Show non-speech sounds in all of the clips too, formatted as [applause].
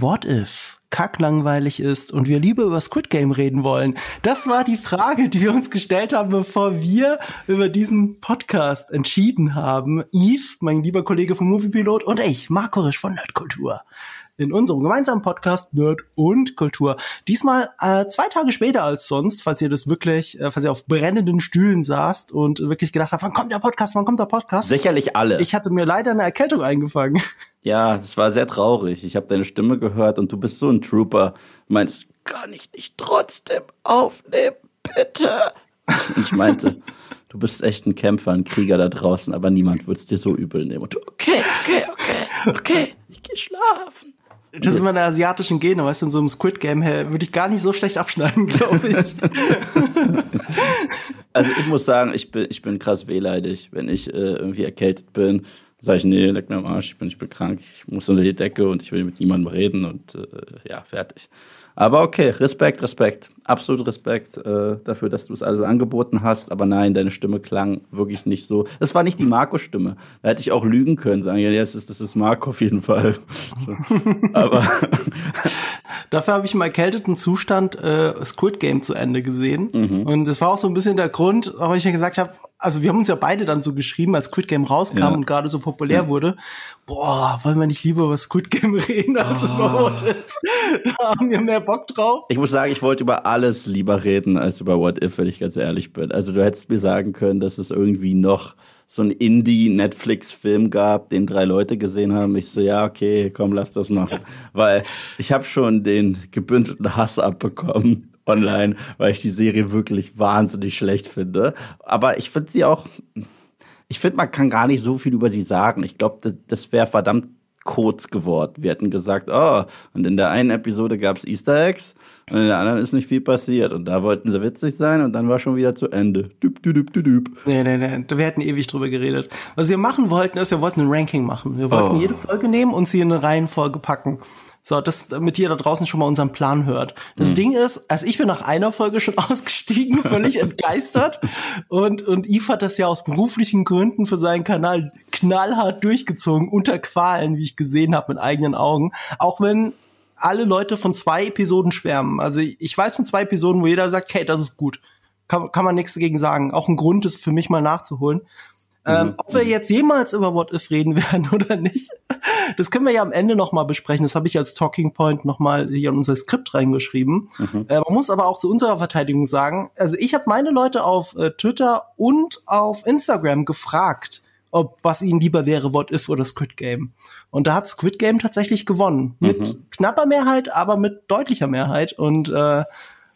What if kacklangweilig ist und wir lieber über Squid Game reden wollen? Das war die Frage, die wir uns gestellt haben, bevor wir über diesen Podcast entschieden haben. Yves, mein lieber Kollege vom Moviepilot und ich, Marco Risch von Nerdkultur in unserem gemeinsamen Podcast Nerd und Kultur. Diesmal äh, zwei Tage später als sonst, falls ihr das wirklich, äh, falls ihr auf brennenden Stühlen saßt und wirklich gedacht habt, wann kommt der Podcast, wann kommt der Podcast? Sicherlich alle. Ich hatte mir leider eine Erkältung eingefangen. Ja, es war sehr traurig. Ich habe deine Stimme gehört und du bist so ein Trooper. Du meinst, kann ich nicht trotzdem aufnehmen, bitte? [laughs] Ich meinte, du bist echt ein Kämpfer, ein Krieger da draußen, aber niemand wird es dir so übel nehmen. Und du, okay, okay, okay, okay, ich gehe schlafen. Das sind meine asiatischen Gene, weißt du, in so einem Squid Game würde ich gar nicht so schlecht abschneiden, [laughs] glaube ich. also ich muss sagen, ich bin, ich bin krass wehleidig. Wenn ich äh, irgendwie erkältet bin, sage ich, nee, leck mir am Arsch, ich bin, ich bin krank, ich muss unter die Decke und ich will mit niemandem reden und äh, ja, fertig. Aber okay, Respekt, Respekt. Absolut Respekt äh, dafür, dass du es alles angeboten hast. Aber nein, deine Stimme klang wirklich nicht so. Das war nicht die Marco-Stimme. Da hätte ich auch lügen können, sagen, ja, das ist, das ist Marco auf jeden Fall. So. [laughs] Aber Dafür habe ich im erkälteten Zustand äh, Squid Game zu Ende gesehen. Mhm. Und das war auch so ein bisschen der Grund, warum ich mir gesagt habe, also wir haben uns ja beide dann so geschrieben, als Squid Game rauskam ja. und gerade so populär ja. wurde, boah, wollen wir nicht lieber über Squid Game [laughs] reden als oh. über What If? Da haben wir mehr Bock drauf. Ich muss sagen, ich wollte über alles lieber reden als über What If, wenn ich ganz ehrlich bin. Also du hättest mir sagen können, dass es irgendwie noch so ein Indie-Netflix-Film gab, den drei Leute gesehen haben. Ich so, ja, okay, komm, lass das machen. Weil ich habe schon den gebündelten Hass abbekommen online, weil ich die Serie wirklich wahnsinnig schlecht finde. Aber ich finde sie auch, ich finde, man kann gar nicht so viel über sie sagen. Ich glaube, das, das wäre verdammt kurz geworden. Wir hätten gesagt, oh, und in der einen Episode gab es Easter Eggs und in der anderen ist nicht viel passiert. Und da wollten sie witzig sein und dann war schon wieder zu Ende. Düb, düb, düb, düb. Nee, nee, nee, wir hätten ewig drüber geredet. Was wir machen wollten, ist, wir wollten ein Ranking machen. Wir wollten oh. jede Folge nehmen und sie in eine Reihenfolge packen. So, das, damit ihr da draußen schon mal unseren Plan hört. Das mhm. Ding ist, also ich bin nach einer Folge schon [laughs] ausgestiegen, völlig entgeistert. Und, und Yves hat das ja aus beruflichen Gründen für seinen Kanal knallhart durchgezogen, unter Qualen, wie ich gesehen habe, mit eigenen Augen. Auch wenn alle Leute von zwei Episoden schwärmen. Also ich weiß von zwei Episoden, wo jeder sagt, okay, das ist gut. Kann, kann man nichts dagegen sagen. Auch ein Grund ist für mich mal nachzuholen. Ähm, mhm. ob wir jetzt jemals über What If reden [laughs] werden oder nicht, das können wir ja am Ende noch mal besprechen. Das habe ich als Talking Point noch mal hier in unser Skript reingeschrieben. Mhm. Äh, man muss aber auch zu unserer Verteidigung sagen, also ich habe meine Leute auf äh, Twitter und auf Instagram gefragt, ob was ihnen lieber wäre, What If oder Squid Game. Und da hat Squid Game tatsächlich gewonnen. Mit mhm. knapper Mehrheit, aber mit deutlicher Mehrheit. Und äh,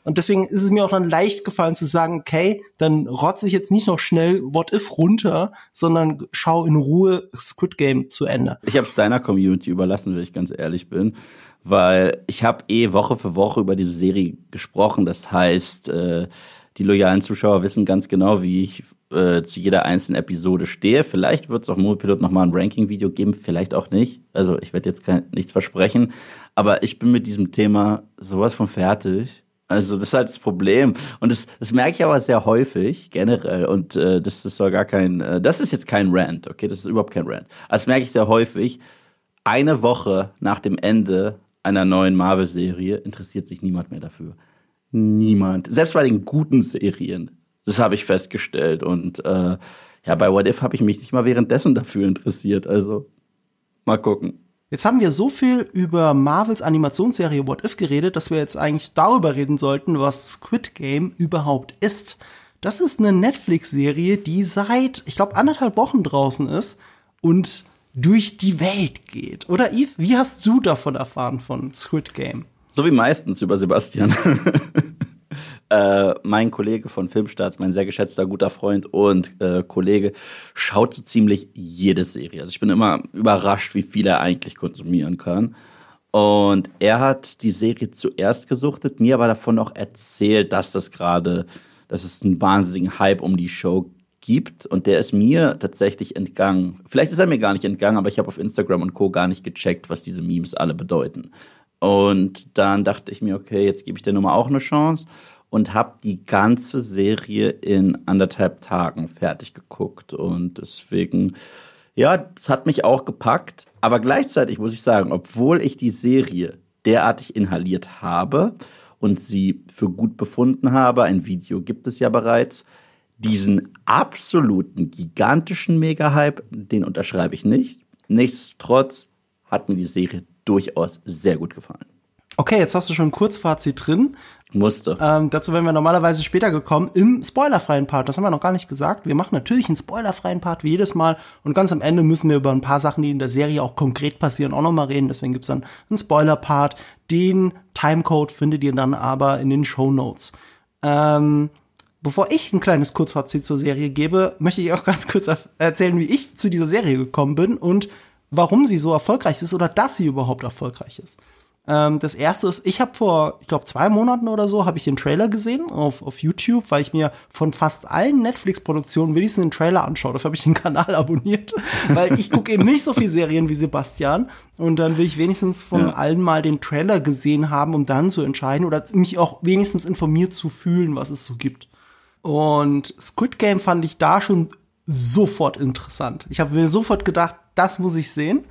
und deswegen ist es mir auch dann leicht gefallen zu sagen, okay, dann rotze ich jetzt nicht noch schnell What If runter, sondern schau in Ruhe Squid Game zu Ende. Ich habe es deiner Community überlassen, wenn ich ganz ehrlich bin, weil ich habe eh Woche für Woche über diese Serie gesprochen. Das heißt, äh, die loyalen Zuschauer wissen ganz genau, wie ich äh, zu jeder einzelnen Episode stehe. Vielleicht wird es auf Mobilpilot nochmal ein Ranking-Video geben, vielleicht auch nicht. Also ich werde jetzt kein, nichts versprechen. Aber ich bin mit diesem Thema sowas von fertig. Also das ist halt das Problem. Und das, das merke ich aber sehr häufig, generell. Und äh, das ist sogar gar kein, äh, das ist jetzt kein Rant, okay? Das ist überhaupt kein Rant. Das merke ich sehr häufig. Eine Woche nach dem Ende einer neuen Marvel-Serie interessiert sich niemand mehr dafür. Niemand. Selbst bei den guten Serien. Das habe ich festgestellt. Und äh, ja, bei What If habe ich mich nicht mal währenddessen dafür interessiert. Also mal gucken. Jetzt haben wir so viel über Marvels Animationsserie What If geredet, dass wir jetzt eigentlich darüber reden sollten, was Squid Game überhaupt ist. Das ist eine Netflix-Serie, die seit, ich glaube, anderthalb Wochen draußen ist und durch die Welt geht. Oder Yves, wie hast du davon erfahren von Squid Game? So wie meistens über Sebastian. [laughs] Äh, mein Kollege von Filmstarts, mein sehr geschätzter guter Freund und äh, Kollege, schaut so ziemlich jede Serie. Also ich bin immer überrascht, wie viel er eigentlich konsumieren kann. Und er hat die Serie zuerst gesuchtet, mir aber davon auch erzählt, dass das gerade, dass es einen wahnsinnigen Hype um die Show gibt und der ist mir tatsächlich entgangen. Vielleicht ist er mir gar nicht entgangen, aber ich habe auf Instagram und Co. gar nicht gecheckt, was diese Memes alle bedeuten. Und dann dachte ich mir, okay, jetzt gebe ich der Nummer auch eine Chance und habe die ganze Serie in anderthalb Tagen fertig geguckt. Und deswegen, ja, es hat mich auch gepackt. Aber gleichzeitig muss ich sagen, obwohl ich die Serie derartig inhaliert habe und sie für gut befunden habe, ein Video gibt es ja bereits, diesen absoluten gigantischen Mega-Hype, den unterschreibe ich nicht. Nichtsdestotrotz hat mir die Serie durchaus sehr gut gefallen. Okay, jetzt hast du schon ein Kurzfazit drin. Musste. Ähm, dazu wären wir normalerweise später gekommen im spoilerfreien Part. Das haben wir noch gar nicht gesagt. Wir machen natürlich einen spoilerfreien Part wie jedes Mal. Und ganz am Ende müssen wir über ein paar Sachen, die in der Serie auch konkret passieren, auch noch mal reden. Deswegen gibt's dann einen Spoiler-Part. Den Timecode findet ihr dann aber in den Show Notes. Ähm, bevor ich ein kleines Kurzfazit zur Serie gebe, möchte ich auch [laughs] ganz kurz erzählen, wie ich zu dieser Serie gekommen bin und warum sie so erfolgreich ist oder dass sie überhaupt erfolgreich ist. Ähm, das erste ist, ich habe vor, ich glaube, zwei Monaten oder so, habe ich den Trailer gesehen auf, auf YouTube, weil ich mir von fast allen Netflix-Produktionen wenigstens den Trailer anschaue. Dafür habe ich den Kanal [laughs] abonniert, weil ich gucke eben nicht so viel Serien wie Sebastian. Und dann will ich wenigstens von ja. allen mal den Trailer gesehen haben, um dann zu entscheiden oder mich auch wenigstens informiert zu fühlen, was es so gibt. Und Squid Game fand ich da schon sofort interessant. Ich habe mir sofort gedacht, das muss ich sehen.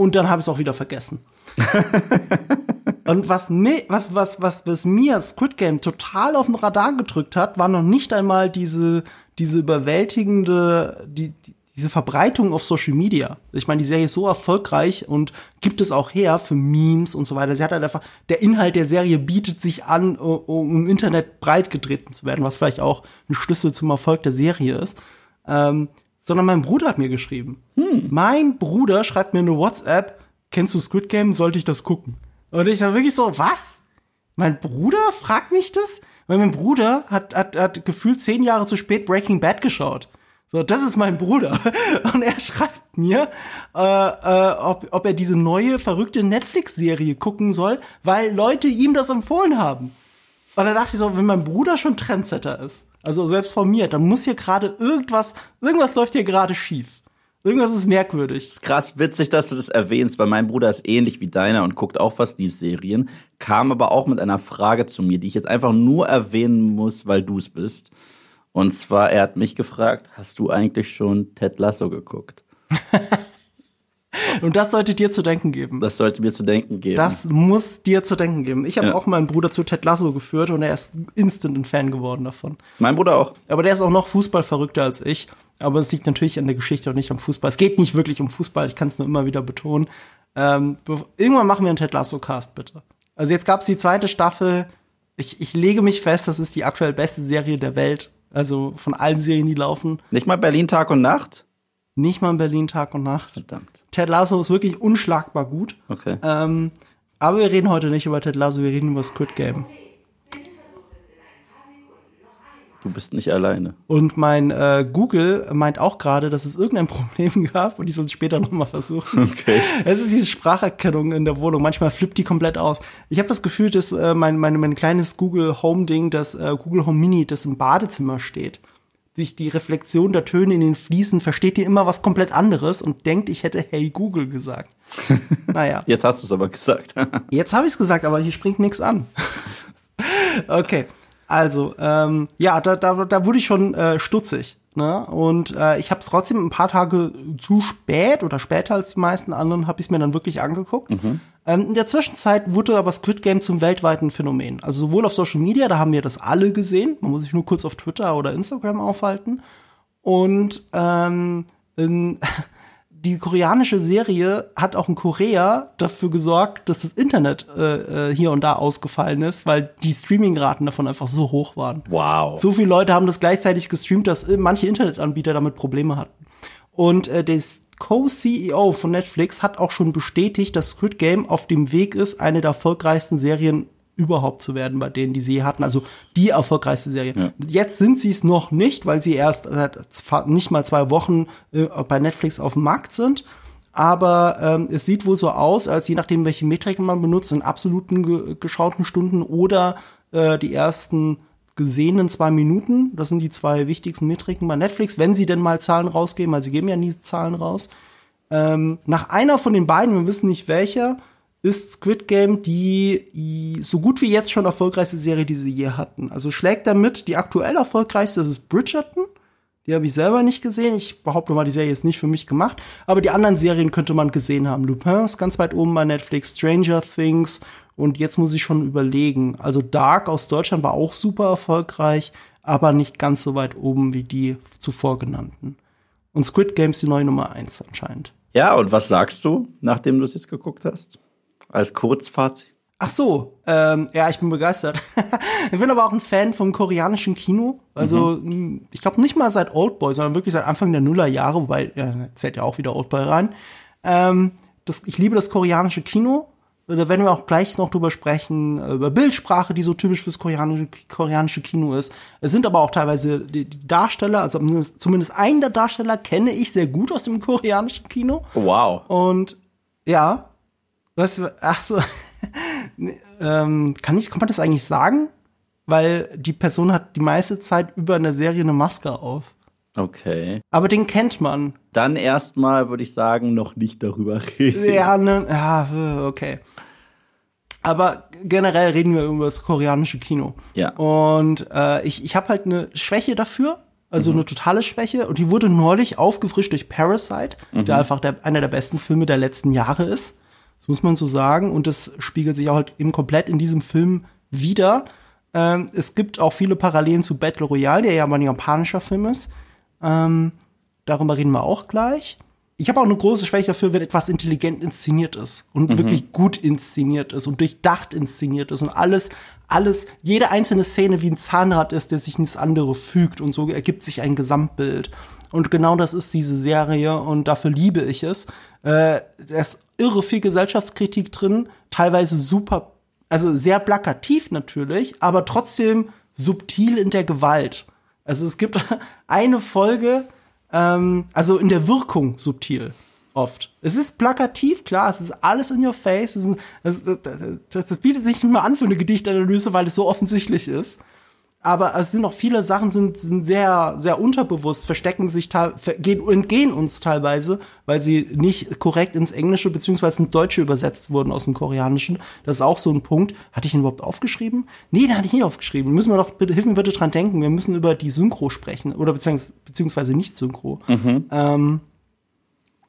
Und dann habe ich es auch wieder vergessen. [laughs] und was, mir, was, was, was, was mir Squid Game total auf den Radar gedrückt hat, war noch nicht einmal diese, diese überwältigende, die, diese Verbreitung auf Social Media. Ich meine, die Serie ist so erfolgreich und gibt es auch her für Memes und so weiter. Sie hat halt einfach, der Inhalt der Serie bietet sich an, um im Internet breit getreten zu werden, was vielleicht auch ein Schlüssel zum Erfolg der Serie ist. Ähm, sondern mein Bruder hat mir geschrieben. Hm. Mein Bruder schreibt mir eine WhatsApp, kennst du Squid Game, sollte ich das gucken? Und ich war wirklich so, was? Mein Bruder fragt mich das? Weil mein Bruder hat, hat, hat gefühlt zehn Jahre zu spät Breaking Bad geschaut. So, das ist mein Bruder. [laughs] Und er schreibt mir, äh, äh, ob, ob er diese neue, verrückte Netflix-Serie gucken soll, weil Leute ihm das empfohlen haben. Und da dachte ich so, wenn mein Bruder schon Trendsetter ist, also selbst von mir, dann muss hier gerade irgendwas, irgendwas läuft hier gerade schief. Irgendwas ist merkwürdig. Es ist krass witzig, dass du das erwähnst, weil mein Bruder ist ähnlich wie deiner und guckt auch fast die Serien, kam aber auch mit einer Frage zu mir, die ich jetzt einfach nur erwähnen muss, weil du es bist. Und zwar, er hat mich gefragt, hast du eigentlich schon Ted Lasso geguckt? [laughs] [laughs] Und das sollte dir zu denken geben. Das sollte mir zu denken geben. Das muss dir zu denken geben. Ich habe ja. auch meinen Bruder zu Ted Lasso geführt und er ist instant ein Fan geworden davon. Mein Bruder auch. Aber der ist auch noch Fußballverrückter als ich. Aber es liegt natürlich an der Geschichte und nicht am Fußball. Es geht nicht wirklich um Fußball, ich kann es nur immer wieder betonen. Ähm, irgendwann machen wir einen Ted Lasso-Cast, bitte. Also jetzt gab es die zweite Staffel. Ich, ich lege mich fest, das ist die aktuell beste Serie der Welt. Also von allen Serien, die laufen. Nicht mal Berlin Tag und Nacht? Nicht mal in Berlin Tag und Nacht. Verdammt. Ted Lasso ist wirklich unschlagbar gut. Okay. Ähm, aber wir reden heute nicht über Ted Lasso, wir reden über Squid Game. Du bist nicht alleine. Und mein äh, Google meint auch gerade, dass es irgendein [laughs] Problem gab und ich soll es später nochmal versuchen. Okay. Es ist diese Spracherkennung in der Wohnung. Manchmal flippt die komplett aus. Ich habe das Gefühl, dass äh, mein, mein, mein kleines Google Home Ding, das äh, Google Home Mini, das im Badezimmer steht, durch die Reflexion der Töne in den Fliesen versteht ihr immer was komplett anderes und denkt, ich hätte Hey Google gesagt. [laughs] naja. Jetzt hast du es aber gesagt. [laughs] Jetzt habe ich es gesagt, aber hier springt nichts an. [laughs] okay. Also, ähm, ja, da, da, da wurde ich schon äh, stutzig. Ne? Und äh, ich habe es trotzdem ein paar Tage zu spät oder später als die meisten anderen, habe ich es mir dann wirklich angeguckt. Mhm. Ähm, in der Zwischenzeit wurde aber Squid Game zum weltweiten Phänomen. Also sowohl auf Social Media, da haben wir das alle gesehen. Man muss sich nur kurz auf Twitter oder Instagram aufhalten. Und ähm, [laughs] die koreanische Serie hat auch in Korea dafür gesorgt, dass das Internet äh, äh, hier und da ausgefallen ist, weil die Streamingraten davon einfach so hoch waren. Wow. So viele Leute haben das gleichzeitig gestreamt, dass äh, manche Internetanbieter damit Probleme hatten. Und äh, der Co-CEO von Netflix hat auch schon bestätigt, dass Squid Game auf dem Weg ist, eine der erfolgreichsten Serien überhaupt zu werden, bei denen die sie hatten. Also die erfolgreichste Serie. Ja. Jetzt sind sie es noch nicht, weil sie erst seit nicht mal zwei Wochen äh, bei Netflix auf dem Markt sind. Aber ähm, es sieht wohl so aus, als je nachdem, welche Metriken man benutzt, in absoluten ge geschauten Stunden oder äh, die ersten gesehenen zwei Minuten. Das sind die zwei wichtigsten Metriken bei Netflix, wenn sie denn mal Zahlen rausgeben, weil sie geben ja nie Zahlen raus. Ähm, nach einer von den beiden, wir wissen nicht welcher, ist Squid Game die so gut wie jetzt schon erfolgreichste Serie, die sie je hatten. Also schlägt damit die aktuell erfolgreichste, das ist Bridgerton. Die habe ich selber nicht gesehen. Ich behaupte mal, die Serie ist nicht für mich gemacht. Aber die anderen Serien könnte man gesehen haben. Lupin ist ganz weit oben bei Netflix, Stranger Things, Und jetzt muss ich schon überlegen. Also Dark aus Deutschland war auch super erfolgreich, aber nicht ganz so weit oben wie die zuvor genannten. Und Squid Games die neue Nummer eins anscheinend. Ja, und was sagst du, nachdem du es jetzt geguckt hast? Als Kurzfazit? Ach so, ähm, ja, ich bin begeistert. [laughs] ich bin aber auch ein Fan vom koreanischen Kino. Also mhm. ich glaube nicht mal seit Oldboy, sondern wirklich seit Anfang der Nullerjahre, wobei ja, zählt ja auch wieder Oldboy rein. Ähm, das, ich liebe das koreanische Kino. Da werden wir auch gleich noch drüber sprechen, äh, über Bildsprache, die so typisch fürs koreanische, koreanische Kino ist. Es sind aber auch teilweise die, die Darsteller, also zumindest einen der Darsteller kenne ich sehr gut aus dem koreanischen Kino. Wow. Und ja, was, ach so, [laughs] ähm, kann ich, kann man das eigentlich sagen? Weil die Person hat die meiste Zeit über in der Serie eine Maske auf. Okay. Aber den kennt man. Dann erstmal würde ich sagen, noch nicht darüber reden. Ja, ne, ja, okay. Aber generell reden wir über das koreanische Kino. Ja. Und äh, ich, ich habe halt eine Schwäche dafür, also mhm. eine totale Schwäche. Und die wurde neulich aufgefrischt durch Parasite, mhm. der einfach der, einer der besten Filme der letzten Jahre ist. Das muss man so sagen. Und das spiegelt sich auch halt eben komplett in diesem Film wieder. Ähm, es gibt auch viele Parallelen zu Battle Royale, der ja aber ein japanischer Film ist. Ähm, darüber reden wir auch gleich. Ich habe auch eine große Schwäche dafür, wenn etwas intelligent inszeniert ist und mhm. wirklich gut inszeniert ist und durchdacht inszeniert ist und alles, alles, jede einzelne Szene wie ein Zahnrad ist, der sich ins andere fügt und so ergibt sich ein Gesamtbild. Und genau das ist diese Serie und dafür liebe ich es. Äh, da ist irre viel Gesellschaftskritik drin, teilweise super, also sehr plakativ natürlich, aber trotzdem subtil in der Gewalt. Also es gibt [laughs] eine Folge, ähm, also in der Wirkung subtil oft. Es ist plakativ, klar, es ist alles in your face. Es ist, das, das, das, bietet sich nicht mal an für eine Gedichtanalyse, weil es so offensichtlich ist aber es sind noch viele Sachen sind, sind sehr sehr unterbewusst verstecken sich gehen entgehen uns teilweise weil sie nicht korrekt ins Englische beziehungsweise ins Deutsche übersetzt wurden aus dem Koreanischen. Das ist auch so ein Punkt. Hatte ich ihn überhaupt aufgeschrieben? Nee den hatte ich nicht aufgeschrieben. Müssen wir doch bitte hilf mir bitte dran denken. Wir müssen über die Synchro sprechen oder beziehungsweise, beziehungsweise nicht Synchro. Mhm. ähm,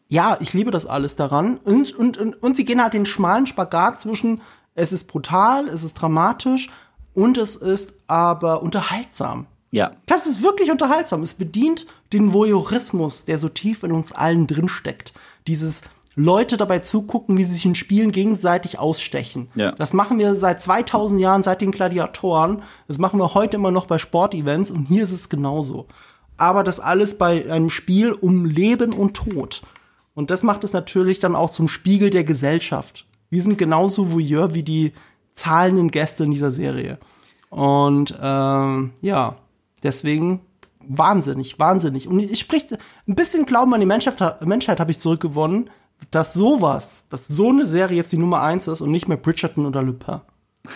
ja ich liebe das alles daran. Und, und und und sie gehen halt den schmalen Spagat zwischen es ist brutal es ist dramatisch und es ist aber unterhaltsam. Ja. Das ist wirklich unterhaltsam. Es bedient den Voyeurismus, der so tief in uns allen drin steckt. Dieses Leute dabei zugucken, wie sie sich in Spielen gegenseitig ausstechen. Ja. Das machen wir seit 2000 Jahren, seit den Gladiatoren. Das machen wir heute immer noch bei Sportevents und hier ist es genauso. Aber das alles bei einem Spiel um Leben und Tod. Und das macht es natürlich dann auch zum Spiegel der Gesellschaft. Wir sind genauso Voyeur wie die zahlenden Gäste in dieser Serie. Und ähm, ja, deswegen wahnsinnig, wahnsinnig. Und ich sprich ein bisschen Glauben an die Menschheit, Menschheit habe ich zurückgewonnen, dass sowas, dass so eine Serie jetzt die Nummer eins ist und nicht mehr Bridgerton oder Lupin.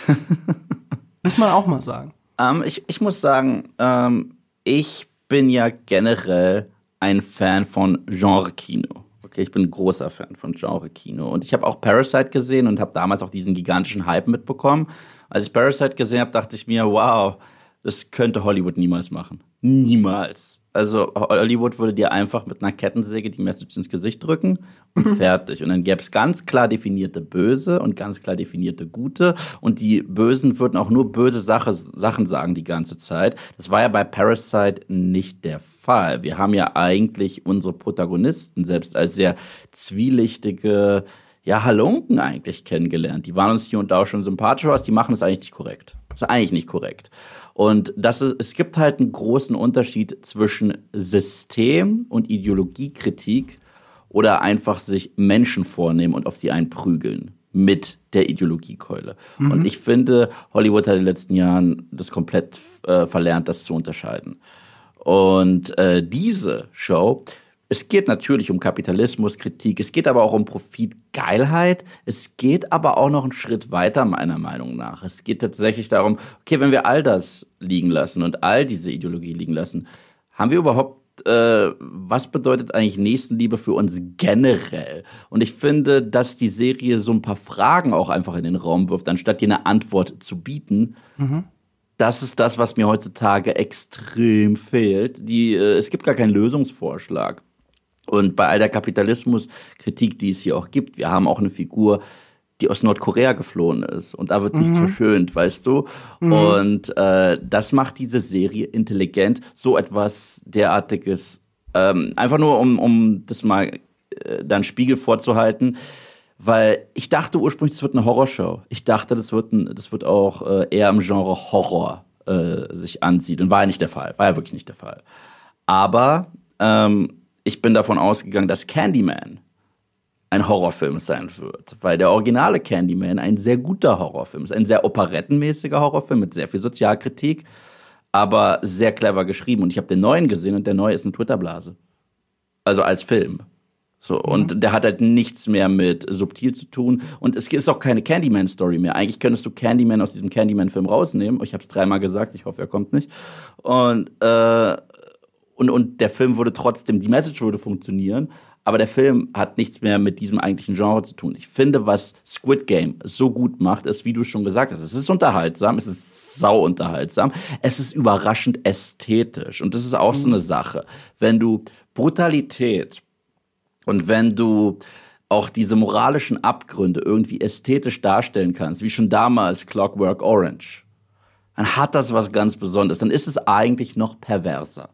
[laughs] muss man auch mal sagen. Ähm, ich, ich muss sagen, ähm, ich bin ja generell ein Fan von Genre-Kino. Ich bin großer Fan von Genre-Kino. Und ich habe auch Parasite gesehen und habe damals auch diesen gigantischen Hype mitbekommen. Als ich Parasite gesehen habe, dachte ich mir, wow, das könnte Hollywood niemals machen. Niemals. Also Hollywood würde dir einfach mit einer Kettensäge die Message ins Gesicht drücken und mhm. fertig. Und dann gäbe es ganz klar definierte Böse und ganz klar definierte Gute. Und die Bösen würden auch nur böse Sache, Sachen sagen die ganze Zeit. Das war ja bei Parasite nicht der Fall. Wir haben ja eigentlich unsere Protagonisten selbst als sehr zwielichtige, ja, Halunken eigentlich kennengelernt. Die waren uns hier und da auch schon sympathisch, aber die machen das eigentlich nicht korrekt. Das ist eigentlich nicht korrekt. Und das ist, es gibt halt einen großen Unterschied zwischen System und Ideologiekritik oder einfach sich Menschen vornehmen und auf sie einprügeln mit der Ideologiekeule. Mhm. Und ich finde, Hollywood hat in den letzten Jahren das komplett äh, verlernt, das zu unterscheiden. Und äh, diese Show es geht natürlich um Kapitalismuskritik, es geht aber auch um Profitgeilheit, es geht aber auch noch einen Schritt weiter, meiner Meinung nach. Es geht tatsächlich darum, okay, wenn wir all das liegen lassen und all diese Ideologie liegen lassen, haben wir überhaupt, äh, was bedeutet eigentlich Nächstenliebe für uns generell? Und ich finde, dass die Serie so ein paar Fragen auch einfach in den Raum wirft, anstatt dir eine Antwort zu bieten. Mhm das ist das, was mir heutzutage extrem fehlt. Die, äh, es gibt gar keinen Lösungsvorschlag. Und bei all der Kapitalismuskritik, die es hier auch gibt, wir haben auch eine Figur, die aus Nordkorea geflohen ist und da wird mhm. nichts verschönt, weißt du? Mhm. Und äh, das macht diese Serie intelligent, so etwas derartiges, ähm, einfach nur um, um das mal äh, dann Spiegel vorzuhalten, weil ich dachte ursprünglich, das wird eine Horrorshow. Ich dachte, das wird, ein, das wird auch äh, eher im Genre Horror äh, sich ansiedeln. War ja nicht der Fall, war ja wirklich nicht der Fall. Aber ähm, ich bin davon ausgegangen, dass Candyman ein Horrorfilm sein wird, weil der originale Candyman ein sehr guter Horrorfilm ist, ein sehr operettenmäßiger Horrorfilm mit sehr viel Sozialkritik, aber sehr clever geschrieben. Und ich habe den neuen gesehen und der neue ist eine Twitterblase. Also als Film. So, und mhm. der hat halt nichts mehr mit subtil zu tun. Und es ist auch keine Candyman-Story mehr. Eigentlich könntest du Candyman aus diesem Candyman-Film rausnehmen. Ich habe es dreimal gesagt, ich hoffe, er kommt nicht. Und, äh, und, und der Film würde trotzdem, die Message würde funktionieren, aber der Film hat nichts mehr mit diesem eigentlichen Genre zu tun. Ich finde, was Squid Game so gut macht, ist, wie du schon gesagt hast, es ist unterhaltsam, es ist sau unterhaltsam, es ist überraschend ästhetisch. Und das ist auch mhm. so eine Sache. Wenn du Brutalität und wenn du auch diese moralischen Abgründe irgendwie ästhetisch darstellen kannst, wie schon damals Clockwork Orange, dann hat das was ganz Besonderes. Dann ist es eigentlich noch perverser.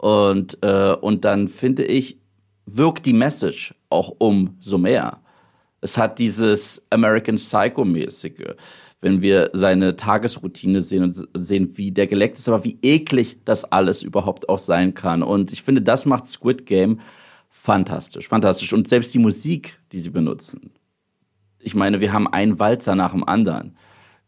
Und, äh, und dann finde ich, wirkt die Message auch umso mehr. Es hat dieses American Psycho-mäßige, wenn wir seine Tagesroutine sehen und sehen, wie der geleckt ist, aber wie eklig das alles überhaupt auch sein kann. Und ich finde, das macht Squid Game fantastisch, fantastisch. Und selbst die Musik, die sie benutzen. Ich meine, wir haben einen Walzer nach dem anderen.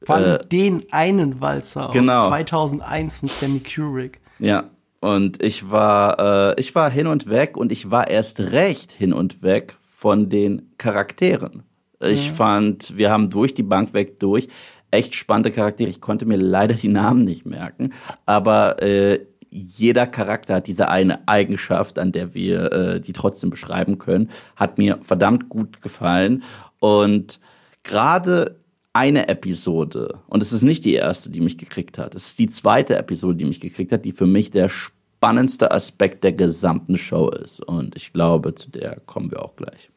Vor allem äh, den einen Walzer genau. aus 2001 von Stanley Kubrick. Ja, und ich war, äh, ich war hin und weg und ich war erst recht hin und weg von den Charakteren. Ich ja. fand, wir haben durch die Bank weg durch echt spannende Charaktere. Ich konnte mir leider die Namen nicht merken, aber äh, jeder Charakter hat diese eine Eigenschaft, an der wir äh, die trotzdem beschreiben können, hat mir verdammt gut gefallen. Und gerade eine Episode, und es ist nicht die erste, die mich gekriegt hat, es ist die zweite Episode, die mich gekriegt hat, die für mich der spannendste Aspekt der gesamten Show ist. Und ich glaube, zu der kommen wir auch gleich.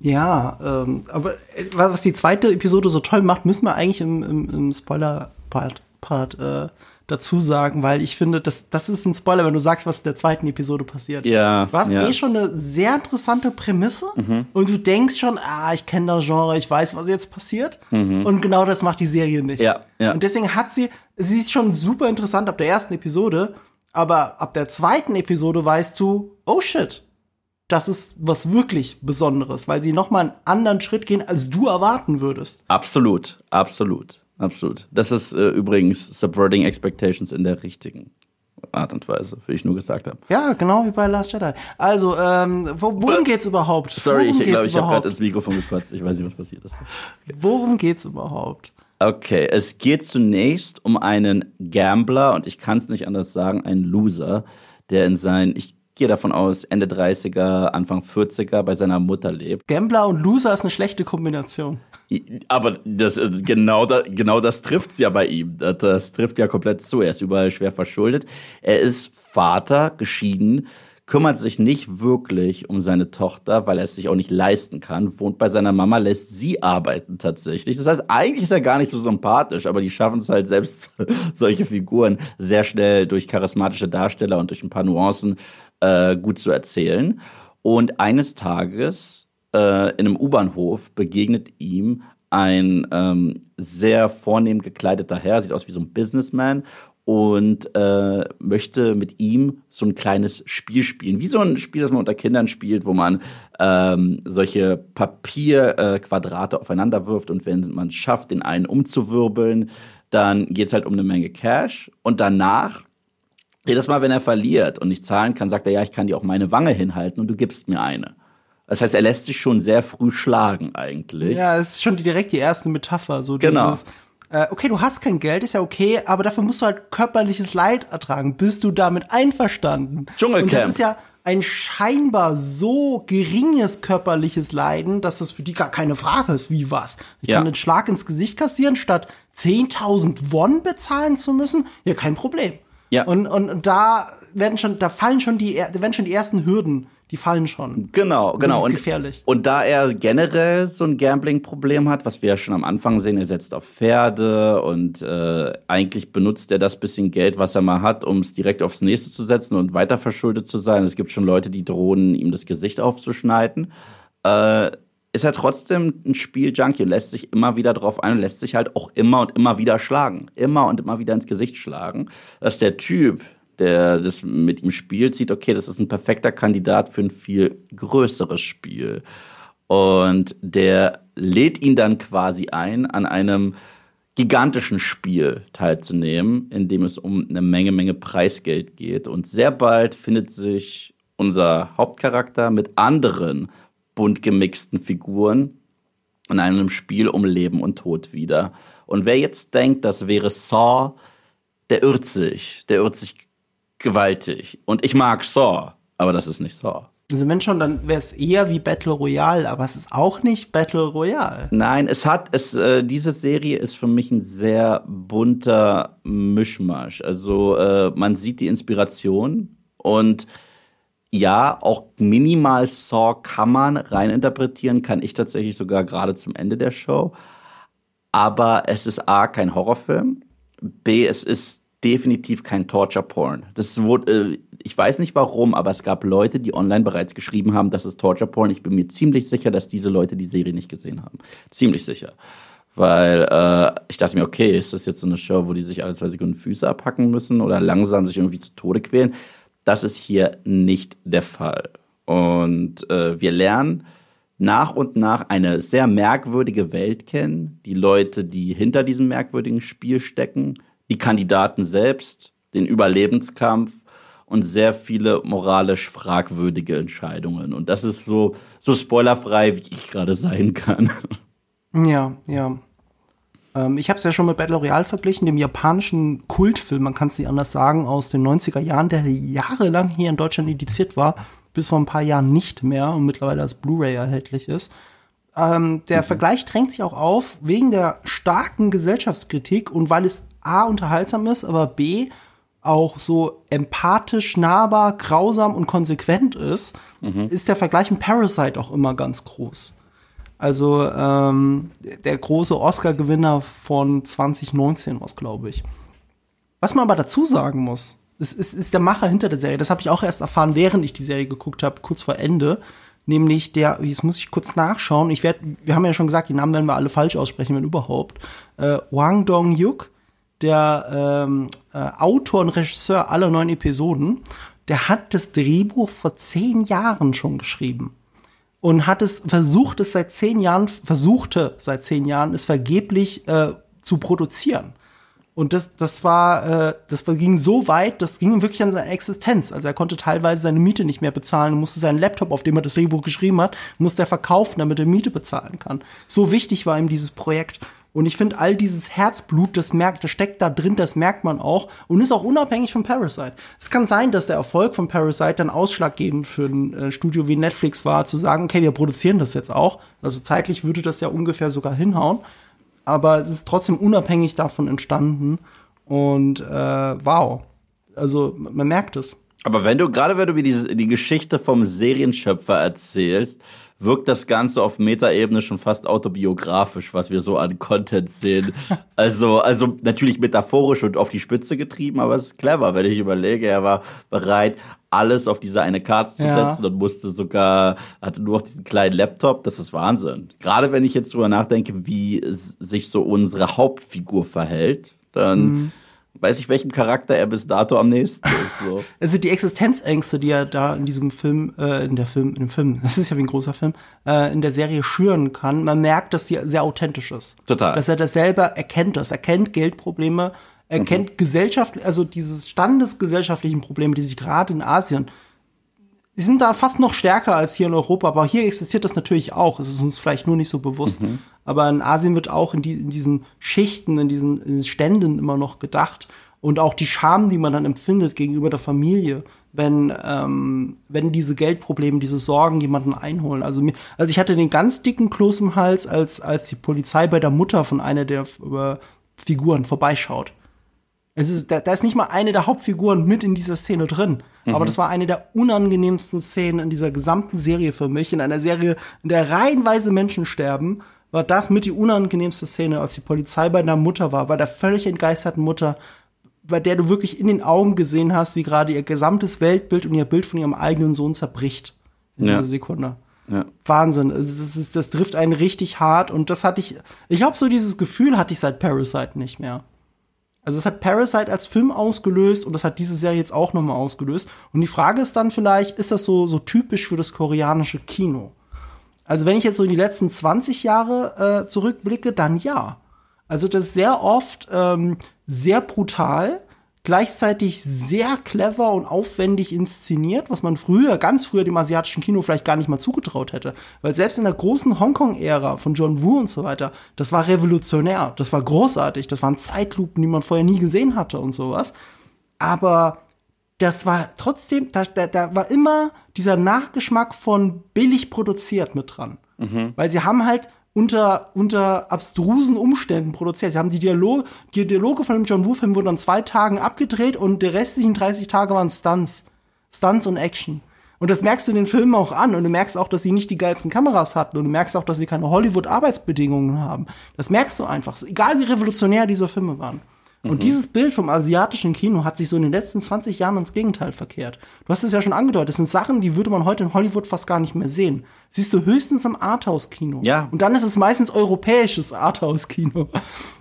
Ja, ähm, aber äh, was die zweite Episode so toll macht, müssen wir eigentlich im, im, im Spoiler-Part Part, äh, dazu sagen, weil ich finde, das, das ist ein Spoiler, wenn du sagst, was in der zweiten Episode passiert. Ja. Du hast ja. eh schon eine sehr interessante Prämisse mhm. und du denkst schon, ah, ich kenne das Genre, ich weiß, was jetzt passiert. Mhm. Und genau das macht die Serie nicht. Ja, ja. Und deswegen hat sie, sie ist schon super interessant ab der ersten Episode, aber ab der zweiten Episode weißt du, oh shit, das ist was wirklich Besonderes, weil sie noch mal einen anderen Schritt gehen, als du erwarten würdest. Absolut, absolut absolut. Das ist äh, übrigens Subverting Expectations in der richtigen Art und Weise, wie ich nur gesagt habe. Ja, genau wie bei Last Jedi. Also, ähm, wo, worum geht's überhaupt? Sorry, worum ich glaube, ich habe gerade ins Mikrofon gepatzt. Ich weiß nicht, was passiert ist. Okay. Worum geht's überhaupt? Okay, es geht zunächst um einen Gambler und ich kann es nicht anders sagen, einen Loser, der in sein, ich gehe davon aus, Ende 30er, Anfang 40er bei seiner Mutter lebt. Gambler und Loser ist eine schlechte Kombination. Aber das genau, da, genau das trifft's ja bei ihm. Das, das trifft ja komplett zu. Er ist überall schwer verschuldet. Er ist Vater, geschieden, kümmert sich nicht wirklich um seine Tochter, weil er es sich auch nicht leisten kann, wohnt bei seiner Mama, lässt sie arbeiten tatsächlich. Das heißt, eigentlich ist er gar nicht so sympathisch, aber die schaffen es halt selbst, [laughs] solche Figuren sehr schnell durch charismatische Darsteller und durch ein paar Nuancen äh, gut zu erzählen. Und eines Tages äh, in einem U-Bahnhof begegnet ihm ein ähm, sehr vornehm gekleideter Herr, sieht aus wie so ein Businessman und äh, möchte mit ihm so ein kleines Spiel spielen. Wie so ein Spiel, das man unter Kindern spielt, wo man ähm, solche Papierquadrate äh, aufeinander wirft und wenn man es schafft, den einen umzuwirbeln, dann geht's halt um eine Menge Cash und danach jedes Mal, wenn er verliert und nicht zahlen kann, sagt er, ja, ich kann dir auch meine Wange hinhalten und du gibst mir eine. Das heißt, er lässt sich schon sehr früh schlagen eigentlich. Ja, es ist schon direkt die erste Metapher. So genau. Dieses, äh, okay, du hast kein Geld, ist ja okay, aber dafür musst du halt körperliches Leid ertragen. Bist du damit einverstanden? Dschungelcamp. Und das ist ja ein scheinbar so geringes körperliches Leiden, dass es für die gar keine Frage ist, wie was. Ich Ja. kann einen Schlag ins Gesicht kassieren, statt 10.000 Won bezahlen zu müssen. Ja, kein Problem. Ja. Und, und da werden schon, da fallen schon die, da werden schon die ersten Hürden Die fallen schon. Genau, genau. Das ist und, gefährlich. Und da er generell so ein Gambling-Problem hat, was wir ja schon am Anfang sehen, er setzt auf Pferde und äh, eigentlich benutzt er das bisschen Geld, was er mal hat, um es direkt aufs nächste zu setzen und weiter verschuldet zu sein. Es gibt schon Leute, die drohen, ihm das Gesicht aufzuschneiden. Äh, ist er trotzdem ein Spieljunkie und lässt sich immer wieder drauf ein und lässt sich halt auch immer und immer wieder schlagen. Immer und immer wieder ins Gesicht schlagen. Dass der Typ, der das mit ihm spielt, sieht, okay, das ist ein perfekter Kandidat für ein viel größeres Spiel. Und der lädt ihn dann quasi ein, an einem gigantischen Spiel teilzunehmen, in dem es um eine Menge, Menge Preisgeld geht. Und sehr bald findet sich unser Hauptcharakter mit anderen bunt gemixten Figuren in einem Spiel um Leben und Tod wieder. Und wer jetzt denkt, das wäre Saw, der irrt sich. Der irrt sich gewaltig. Und ich mag Saw, aber das ist nicht Saw. Also wenn schon, dann wäre es eher wie Battle Royale, aber es ist auch nicht Battle Royale. Nein, es hat, es, äh, diese Serie ist für mich ein sehr bunter Mischmasch. Also äh, man sieht die Inspiration und ja, auch minimal Saw kann man reininterpretieren, kann ich tatsächlich sogar gerade zum Ende der Show. Aber es ist A, kein Horrorfilm. B, es ist definitiv kein Torture Porn. Das wurde, äh, ich weiß nicht warum, aber es gab Leute, die online bereits geschrieben haben, das ist Torture Porn. Ich bin mir ziemlich sicher, dass diese Leute die Serie nicht gesehen haben. Ziemlich sicher. Weil äh, ich dachte mir, okay, ist das jetzt so eine Show, wo die sich alle zwei Sekunden Füße abhacken müssen oder langsam sich irgendwie zu Tode quälen? Das ist hier nicht der Fall. Und äh, wir lernen nach und nach eine sehr merkwürdige Welt kennen. Die Leute, die hinter diesem merkwürdigen Spiel stecken, die Kandidaten selbst, den Überlebenskampf und sehr viele moralisch fragwürdige Entscheidungen. Und das ist so, so spoilerfrei, wie ich gerade sein kann. [laughs] Ja, ja. Ähm, ich habe es ja schon mit Battle Royale verglichen, dem japanischen Kultfilm, man kann es nicht anders sagen, aus den 90er Jahren, der jahrelang hier in Deutschland indiziert war, bis vor ein paar Jahren nicht mehr und mittlerweile als Blu-ray erhältlich ist. Ähm, der mhm. Vergleich drängt sich auch auf wegen der starken Gesellschaftskritik und weil es A unterhaltsam ist, aber B auch so empathisch, nahbar, grausam und konsequent ist, mhm. ist der Vergleich mit Parasite auch immer ganz groß. Also ähm, der große Oscar-Gewinner von 2019 was, glaube ich. Was man aber dazu sagen muss, ist, ist, ist der Macher hinter der Serie. Das habe ich auch erst erfahren, während ich die Serie geguckt habe, kurz vor Ende. Nämlich der, jetzt muss ich kurz nachschauen. Ich werde, wir haben ja schon gesagt, die Namen werden wir alle falsch aussprechen, wenn überhaupt. Äh, Wang Dong-yuk, der ähm, äh, Autor und Regisseur aller neun Episoden, der hat das Drehbuch vor zehn Jahren schon geschrieben und hat es versucht, es seit zehn Jahren, versuchte seit zehn Jahren, es vergeblich äh, zu produzieren. Und das, das war, äh, das ging so weit, das ging wirklich an seine Existenz. Also er konnte teilweise seine Miete nicht mehr bezahlen und musste seinen Laptop, auf dem er das Drehbuch geschrieben hat, musste er verkaufen, damit er Miete bezahlen kann. So wichtig war ihm dieses Projekt. Und ich finde, all dieses Herzblut, das merkt, das steckt da drin, das merkt man auch und ist auch unabhängig von Parasite. Es kann sein, dass der Erfolg von Parasite dann ausschlaggebend für ein äh, Studio wie Netflix war, zu sagen, okay, wir produzieren das jetzt auch. Also zeitlich würde das ja ungefähr sogar hinhauen. Aber es ist trotzdem unabhängig davon entstanden. Und äh, wow. Also man merkt es. Aber wenn du, gerade wenn du mir die, die Geschichte vom Serienschöpfer erzählst, wirkt das Ganze auf Metaebene schon fast autobiografisch, was wir so an Content sehen. [laughs] Also, also natürlich metaphorisch und auf die Spitze getrieben, aber es ist clever, wenn ich überlege, er war bereit, alles auf diese eine Karte zu ja. setzen und musste sogar, hatte nur noch diesen kleinen Laptop. Das ist Wahnsinn. Gerade wenn ich jetzt drüber nachdenke, wie sich so unsere Hauptfigur verhält, dann mhm weiß ich, welchem Charakter er bis dato am nächsten ist. So. [laughs] Also die Existenzängste, die er da in diesem Film, äh, in der Film, in dem Film, [laughs] das ist ja wie ein großer Film, äh, in der Serie schüren kann, man merkt, dass sie sehr authentisch ist. Total. Dass er das selber erkennt, das erkennt Geldprobleme, erkennt mhm. Gesellschaft, also dieses standesgesellschaftlichen Probleme, die sich gerade in Asien die sind da fast noch stärker als hier in Europa, aber hier existiert das natürlich auch. Es ist uns vielleicht nur nicht so bewusst. Mhm. Aber in Asien wird auch in, die, in diesen Schichten, in diesen, in diesen Ständen immer noch gedacht. Und auch die Scham, die man dann empfindet gegenüber der Familie, wenn, ähm, wenn diese Geldprobleme, diese Sorgen jemanden einholen. Also, mir, also ich hatte den ganz dicken Kloß im Hals, als, als die Polizei bei der Mutter von einer der äh, Figuren vorbeischaut Es ist, da, da ist nicht mal eine der Hauptfiguren mit in dieser Szene drin. Mhm. Aber das war eine der unangenehmsten Szenen in dieser gesamten Serie für mich. In einer Serie, in der reihenweise Menschen sterben, war das mit die unangenehmste Szene, als die Polizei bei deiner Mutter war, bei der völlig entgeisterten Mutter, bei der du wirklich in den Augen gesehen hast, wie gerade ihr gesamtes Weltbild und ihr Bild von ihrem eigenen Sohn zerbricht. In ja. dieser Sekunde. Ja. Wahnsinn. Das, ist, das trifft einen richtig hart und das hatte ich, ich habe so dieses Gefühl hatte ich seit Parasite nicht mehr. Also es hat Parasite als Film ausgelöst und das hat diese Serie jetzt auch nochmal ausgelöst. Und die Frage ist dann vielleicht, ist das so, so typisch für das koreanische Kino? Also wenn ich jetzt so in die letzten 20 Jahre äh, zurückblicke, dann ja. Also das ist sehr oft ähm, sehr brutal, gleichzeitig sehr clever und aufwendig inszeniert, was man früher, ganz früher dem asiatischen Kino vielleicht gar nicht mal zugetraut hätte. Weil selbst in der großen Hongkong-Ära von John Woo und so weiter, das war revolutionär, das war großartig, das waren Zeitlupen, die man vorher nie gesehen hatte und sowas. Aber das war trotzdem, da, da, da war immer dieser Nachgeschmack von billig produziert mit dran. Mhm. Weil sie haben halt unter, unter abstrusen Umständen produziert. Sie haben die Dialoge, die Dialoge von dem John Woo-Film wurden an zwei Tagen abgedreht und die restlichen 30 Tage waren Stunts. Stunts und Action. Und das merkst du den Filmen auch an. Und du merkst auch, dass sie nicht die geilsten Kameras hatten. Und du merkst auch, dass sie keine Hollywood-Arbeitsbedingungen haben. Das merkst du einfach. Egal wie revolutionär diese Filme waren. Und mhm. dieses Bild vom asiatischen Kino hat sich so in den letzten 20 Jahren ins Gegenteil verkehrt. Du hast es ja schon angedeutet, das sind Sachen, die würde man heute in Hollywood fast gar nicht mehr sehen. Siehst du höchstens im Arthouse-Kino. Ja. Und dann ist es meistens europäisches Arthouse-Kino.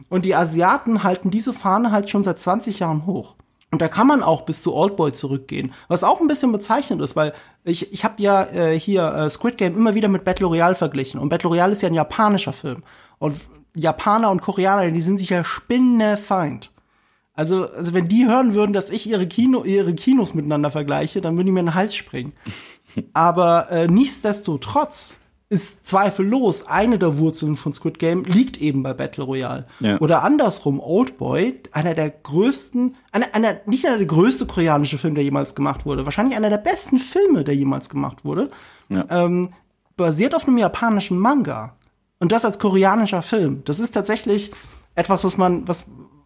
Und die Asiaten halten diese Fahne halt schon seit 20 Jahren hoch. Und da kann man auch bis zu Oldboy zurückgehen, was auch ein bisschen bezeichnend ist, weil ich, ich habe ja äh, hier äh, Squid Game immer wieder mit Battle Royale verglichen und Battle Royale ist ja ein japanischer Film und Japaner und Koreaner, die sind sich ja spinnefeind. Also, also wenn die hören würden, dass ich ihre, Kino, ihre Kinos miteinander vergleiche, dann würden die mir in den Hals springen. [laughs] Aber äh, nichtsdestotrotz ist zweifellos eine der Wurzeln von Squid Game liegt eben bei Battle Royale. Ja. Oder andersrum, Old Boy, einer der größten, einer, einer, nicht einer der größte koreanische Film, der jemals gemacht wurde, wahrscheinlich einer der besten Filme, der jemals gemacht wurde, ja. ähm, basiert auf einem japanischen Manga. Und das als koreanischer Film. Das ist tatsächlich etwas, was man, was,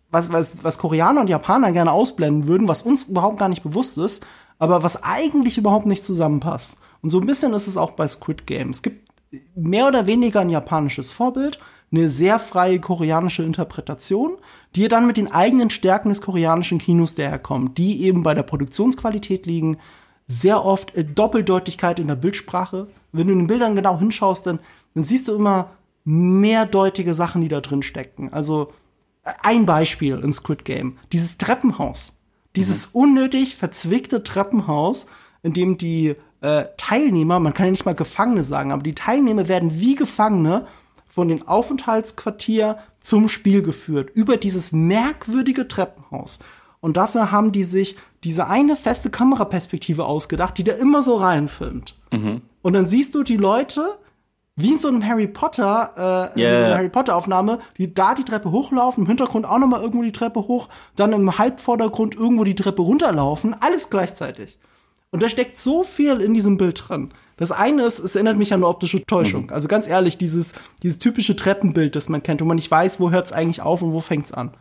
was, was, was Koreaner und Japaner gerne ausblenden würden, was uns überhaupt gar nicht bewusst ist, aber was eigentlich überhaupt nicht zusammenpasst. Und so ein bisschen ist es auch bei Squid Game. Es gibt mehr oder weniger ein japanisches Vorbild, eine sehr freie koreanische Interpretation, die dann mit den eigenen Stärken des koreanischen Kinos daherkommt, die eben bei der Produktionsqualität liegen, sehr oft Doppeldeutigkeit in der Bildsprache. Wenn du in den Bildern genau hinschaust, dann, dann siehst du immer mehrdeutige Sachen, die da drin stecken. Also ein Beispiel in Squid Game. Dieses Treppenhaus. Dieses mhm. unnötig verzwickte Treppenhaus, in dem die äh, Teilnehmer, man kann ja nicht mal Gefangene sagen, aber die Teilnehmer werden wie Gefangene von dem Aufenthaltsquartier zum Spiel geführt, über dieses merkwürdige Treppenhaus. Und dafür haben die sich diese eine feste Kameraperspektive ausgedacht, die da immer so reinfilmt. Mhm. Und dann siehst du die Leute, wie in so einem Harry Potter, äh, yeah. in so einer Harry Potter Aufnahme, die da die Treppe hochlaufen, im Hintergrund auch noch mal irgendwo die Treppe hoch, dann im Halbvordergrund irgendwo die Treppe runterlaufen, alles gleichzeitig. Und da steckt so viel in diesem Bild dran. Das eine ist, es erinnert mich an eine optische Täuschung. Mhm. Also ganz ehrlich, dieses, dieses typische Treppenbild, das man kennt, wo man nicht weiß, wo hört es eigentlich auf und wo fängt es an.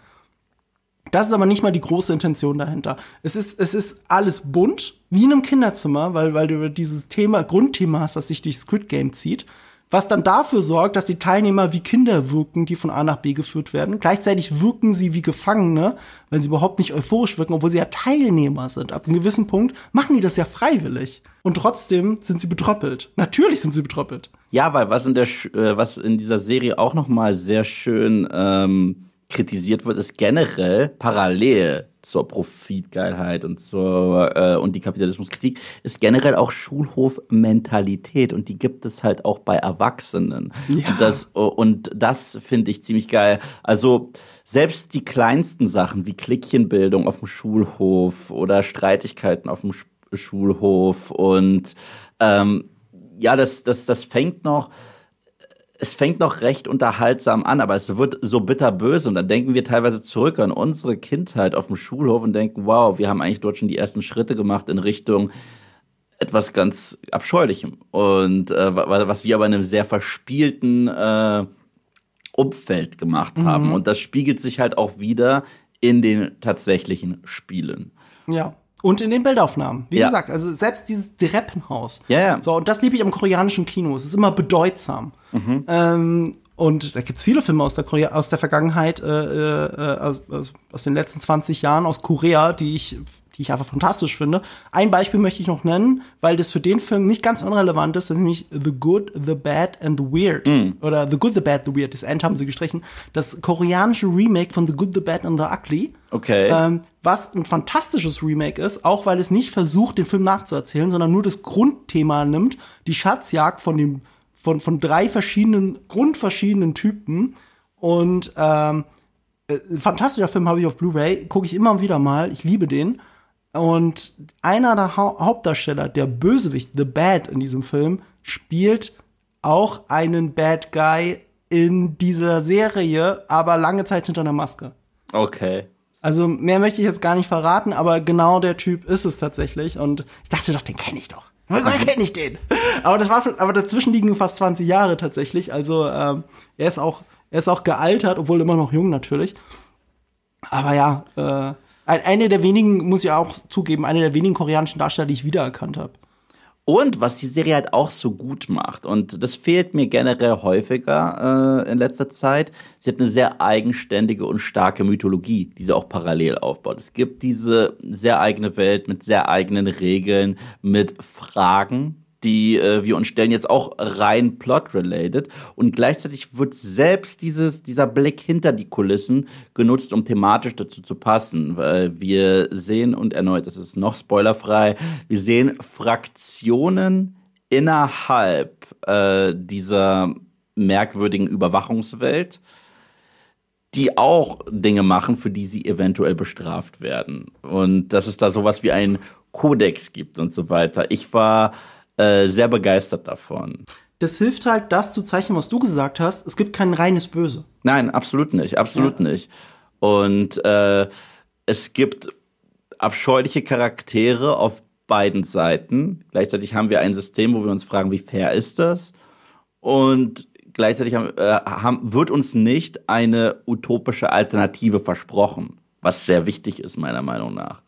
Das ist aber nicht mal die große Intention dahinter. Es ist, es ist alles bunt, wie in einem Kinderzimmer, weil, weil du dieses Thema, Grundthema hast, das sich durch Squid Game zieht was dann dafür sorgt, dass die Teilnehmer wie Kinder wirken, die von A nach B geführt werden. Gleichzeitig wirken sie wie Gefangene, wenn sie überhaupt nicht euphorisch wirken, obwohl sie ja Teilnehmer sind. Ab einem gewissen Punkt machen die das ja freiwillig. Und trotzdem sind sie betröppelt. Natürlich sind sie betröppelt. Ja, weil was in der äh, was in dieser Serie auch noch mal sehr schön ähm, kritisiert wird, ist generell parallel zur Profitgeilheit und zur äh, und die Kapitalismuskritik ist generell auch Schulhofmentalität und die gibt es halt auch bei Erwachsenen. Ja. Und das und das finde ich ziemlich geil. Also selbst die kleinsten Sachen wie Klickchenbildung auf dem Schulhof oder Streitigkeiten auf dem Schulhof und ähm, ja, das das das fängt noch es fängt noch recht unterhaltsam an, aber es wird so bitterböse und dann denken wir teilweise zurück an unsere Kindheit auf dem Schulhof und denken, wow, wir haben eigentlich dort schon die ersten Schritte gemacht in Richtung etwas ganz Abscheulichem und äh, was wir aber in einem sehr verspielten äh, Umfeld gemacht haben mhm. und das spiegelt sich halt auch wieder in den tatsächlichen Spielen. Ja. Und in den Bildaufnahmen. Wie Ja. gesagt, also selbst dieses Treppenhaus. Ja, ja. So, und das liebe ich am koreanischen Kino. Es ist immer bedeutsam. Mhm. Ähm, und da gibt's viele Filme aus der, Korea aus der Vergangenheit, äh, äh, aus, aus, aus den letzten 20 Jahren aus Korea, die ich, die ich einfach fantastisch finde. Ein Beispiel möchte ich noch nennen, weil das für den Film nicht ganz unrelevant ist, das ist nämlich The Good, The Bad and The Weird. Mhm. Oder The Good, The Bad, The Weird. Das End haben sie gestrichen. Das koreanische Remake von The Good, The Bad and The Ugly. Okay. Ähm, was ein fantastisches Remake ist, auch weil es nicht versucht, den Film nachzuerzählen, sondern nur das Grundthema nimmt, die Schatzjagd von dem, von, von drei verschiedenen, grundverschiedenen Typen. Und ähm, äh, ein fantastischer Film habe ich auf Blu-ray, gucke ich immer wieder mal, ich liebe den. Und einer der Hau Hauptdarsteller, der Bösewicht, The Bad in diesem Film, spielt auch einen Bad Guy in dieser Serie, aber lange Zeit hinter einer Maske. okay. Also mehr möchte ich jetzt gar nicht verraten, aber genau der Typ ist es tatsächlich. Und ich dachte doch, den kenne ich doch. [laughs] Woher kenne ich den? Aber das war, aber dazwischen liegen fast 20 Jahre tatsächlich. Also ähm, er ist auch, er ist auch gealtert, obwohl immer noch jung natürlich. Aber ja, äh, eine der wenigen muss ich auch zugeben, eine der wenigen koreanischen Darsteller, die ich wiedererkannt habe. Und was die Serie halt auch so gut macht, und das fehlt mir generell häufiger äh, in letzter Zeit, sie hat eine sehr eigenständige und starke Mythologie, die sie auch parallel aufbaut. Es gibt diese sehr eigene Welt mit sehr eigenen Regeln, mit Fragen, die äh, wir uns stellen, jetzt auch rein plot-related. Und gleichzeitig wird selbst dieses, dieser Blick hinter die Kulissen genutzt, um thematisch dazu zu passen. Weil wir sehen, und erneut, das ist noch spoilerfrei, wir sehen Fraktionen innerhalb äh, dieser merkwürdigen Überwachungswelt, die auch Dinge machen, für die sie eventuell bestraft werden. Und dass es da sowas wie einen Kodex gibt und so weiter. Ich war äh, sehr begeistert davon. Das hilft halt, das zu zeichnen, was du gesagt hast. Es gibt kein reines Böse. Nein, absolut nicht, absolut nicht. Und äh, es gibt abscheuliche Charaktere auf beiden Seiten. Gleichzeitig haben wir ein System, wo wir uns fragen, wie fair ist das? Und gleichzeitig haben, äh, haben, wird uns nicht eine utopische Alternative versprochen, was sehr wichtig ist, meiner Meinung nach.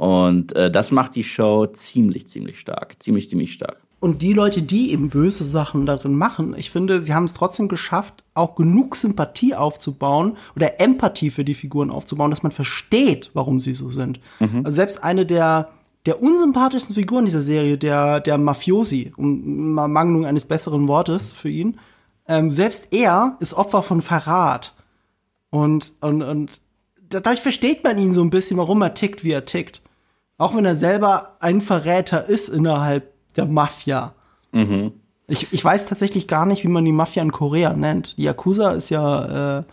Und äh, das macht die Show ziemlich, ziemlich stark. Ziemlich, ziemlich stark. Und die Leute, die eben böse Sachen darin machen, ich finde, sie haben es trotzdem geschafft, auch genug Sympathie aufzubauen oder Empathie für die Figuren aufzubauen, dass man versteht, warum sie so sind. Also selbst eine der, der unsympathischsten Figuren dieser Serie, der, der Mafiosi, um Mangelung eines besseren Wortes für ihn, ähm, selbst er ist Opfer von Verrat. Und, und, und dadurch versteht man ihn so ein bisschen, warum er tickt, wie er tickt. Auch wenn er selber ein Verräter ist innerhalb der Mafia. Ich, ich weiß tatsächlich gar nicht, wie man die Mafia in Korea nennt. Die Yakuza ist ja, äh,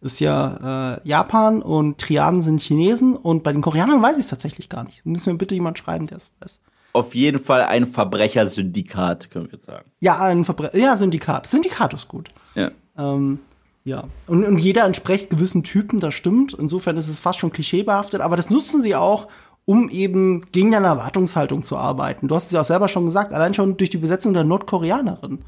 ist ja äh, Japan und Triaden sind Chinesen und bei den Koreanern weiß ich es tatsächlich gar nicht. Müssen mir bitte jemand schreiben, der es weiß. Auf jeden Fall ein Verbrechersyndikat, können wir sagen. Ja, ein Verbre ja, Syndikat. Syndikat ist gut. Ja. Ähm, ja. Und, und jeder entspricht gewissen Typen, das stimmt. Insofern ist es fast schon klischeebehaftet, aber das nutzen sie auch, um eben gegen eine Erwartungshaltung zu arbeiten. Du hast es ja auch selber schon gesagt, allein schon durch die Besetzung der Nordkoreanerin.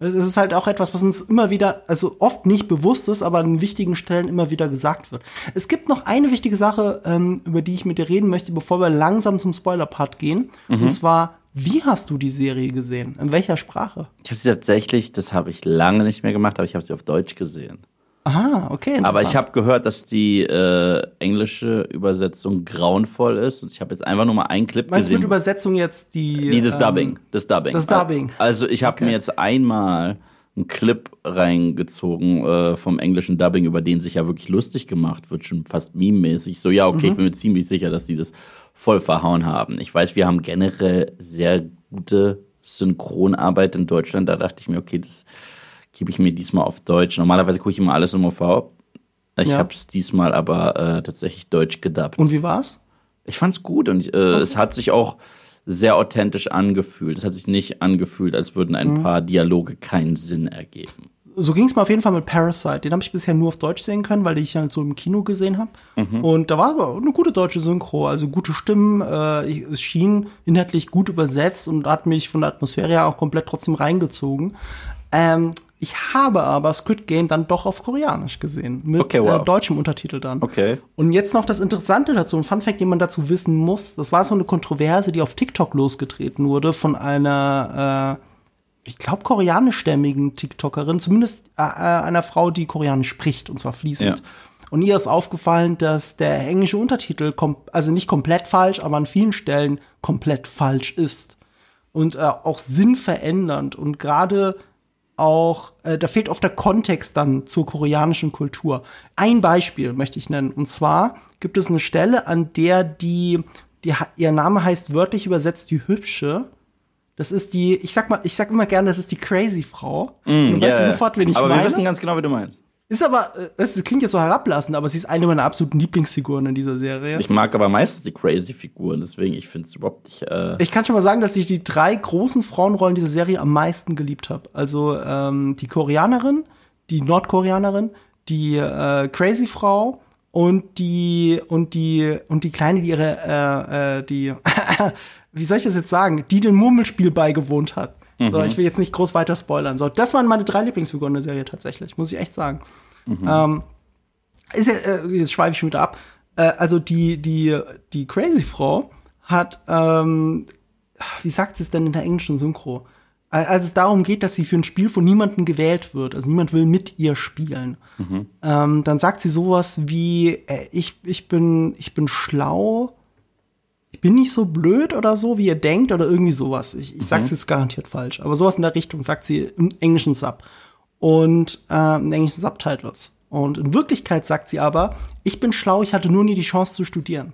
Es ist halt auch etwas, was uns immer wieder, also oft nicht bewusst ist, aber an wichtigen Stellen immer wieder gesagt wird. Es gibt noch eine wichtige Sache, ähm, über die ich mit dir reden möchte, bevor wir langsam zum Spoiler-Part gehen. Und zwar, wie hast du die Serie gesehen? In welcher Sprache? Ich habe sie tatsächlich, das habe ich lange nicht mehr gemacht, aber ich habe sie auf Deutsch gesehen. Aha, okay. Aber ich habe gehört, dass die äh, englische Übersetzung grauenvoll ist. Und ich habe jetzt einfach nur mal einen Clip Meinst du gesehen. mit Übersetzung jetzt die. nee, das ähm, Dubbing. Das Dubbing. das Dubbing. Also ich habe Okay. mir jetzt einmal einen Clip reingezogen äh, vom englischen Dubbing, über den sich ja wirklich lustig gemacht wird, schon fast meme-mäßig. So, ja, Mhm. okay, ich bin mir ziemlich sicher, dass die das voll verhauen haben. Ich weiß, wir haben generell sehr gute Synchronarbeit in Deutschland. Da dachte ich mir, okay, das gebe ich mir diesmal auf Deutsch. Normalerweise gucke ich immer alles im OV. Ich Ja. habe es diesmal aber äh, tatsächlich deutsch gedubbt. Und wie war's? Ich fand's gut und äh, es hat sich auch sehr authentisch angefühlt. Es hat sich nicht angefühlt, als würden ein Mhm. paar Dialoge keinen Sinn ergeben. so ging es mir auf jeden Fall mit Parasite. Den habe ich bisher nur auf Deutsch sehen können, weil ich halt so im Kino gesehen habe. Mhm. Und da war aber eine gute deutsche Synchro, also gute Stimmen. Äh, es schien inhaltlich gut übersetzt und hat mich von der Atmosphäre her auch komplett trotzdem reingezogen. Ähm, Ich habe aber Squid Game dann doch auf Koreanisch gesehen. Mit Okay, wow. äh, deutschem Untertitel dann. Okay. Und jetzt noch das Interessante dazu, ein Funfact, den man dazu wissen muss. Das war so eine Kontroverse, die auf TikTok losgetreten wurde von einer, äh, ich glaube, koreanischstämmigen TikTokerin, zumindest äh, äh, einer Frau, die Koreanisch spricht, und zwar fließend. Ja. Und ihr ist aufgefallen, dass der englische Untertitel, also nicht komplett falsch, aber an vielen Stellen komplett falsch ist. Und äh, auch sinnverändernd. Und gerade auch, äh, da fehlt oft der Kontext dann zur koreanischen Kultur. Ein Beispiel möchte ich nennen. Und zwar gibt es eine Stelle, an der die, die ihr Name heißt wörtlich übersetzt die Hübsche. Das ist die, ich sag mal, ich sag immer gerne, das ist die Crazy Frau. Und du weißt Ja, ja. sofort, wen ich Aber meine. wir wissen ganz genau, wie du meinst. Ist aber, äh, es klingt jetzt so herablassend, aber sie ist eine meiner absoluten Lieblingsfiguren in dieser Serie. Ich mag aber meistens die crazy Figuren, deswegen ich finde es überhaupt nicht. Äh, Ich kann schon mal sagen, dass ich die drei großen Frauenrollen dieser Serie am meisten geliebt habe. Also ähm, die Koreanerin, die Nordkoreanerin, die äh, Crazy Frau und die und die und die kleine, die ihre äh, äh, die [laughs] wie soll ich das jetzt sagen, die dem Murmelspiel beigewohnt hat. So, ich will jetzt nicht groß weiter spoilern. So, das waren meine drei Lieblingsfiguren der Serie tatsächlich, muss ich echt sagen. Ähm, ist ja, äh, jetzt schweife ich schon wieder ab. Äh, also die, die, die Crazy Frau hat, ähm, wie sagt sie es denn in der englischen Synchro? Al- Als es darum geht, dass sie für ein Spiel von niemandem gewählt wird, also niemand will mit ihr spielen, ähm, dann sagt sie sowas wie, äh, ich, ich bin, ich bin schlau, ich bin nicht so blöd oder so, wie ihr denkt, oder irgendwie sowas. Ich, ich sag's jetzt garantiert falsch, aber sowas in der Richtung sagt sie im englischen Sub und äh, in englischen Subtitles. Und in Wirklichkeit sagt sie aber, ich bin schlau, ich hatte nur nie die Chance zu studieren.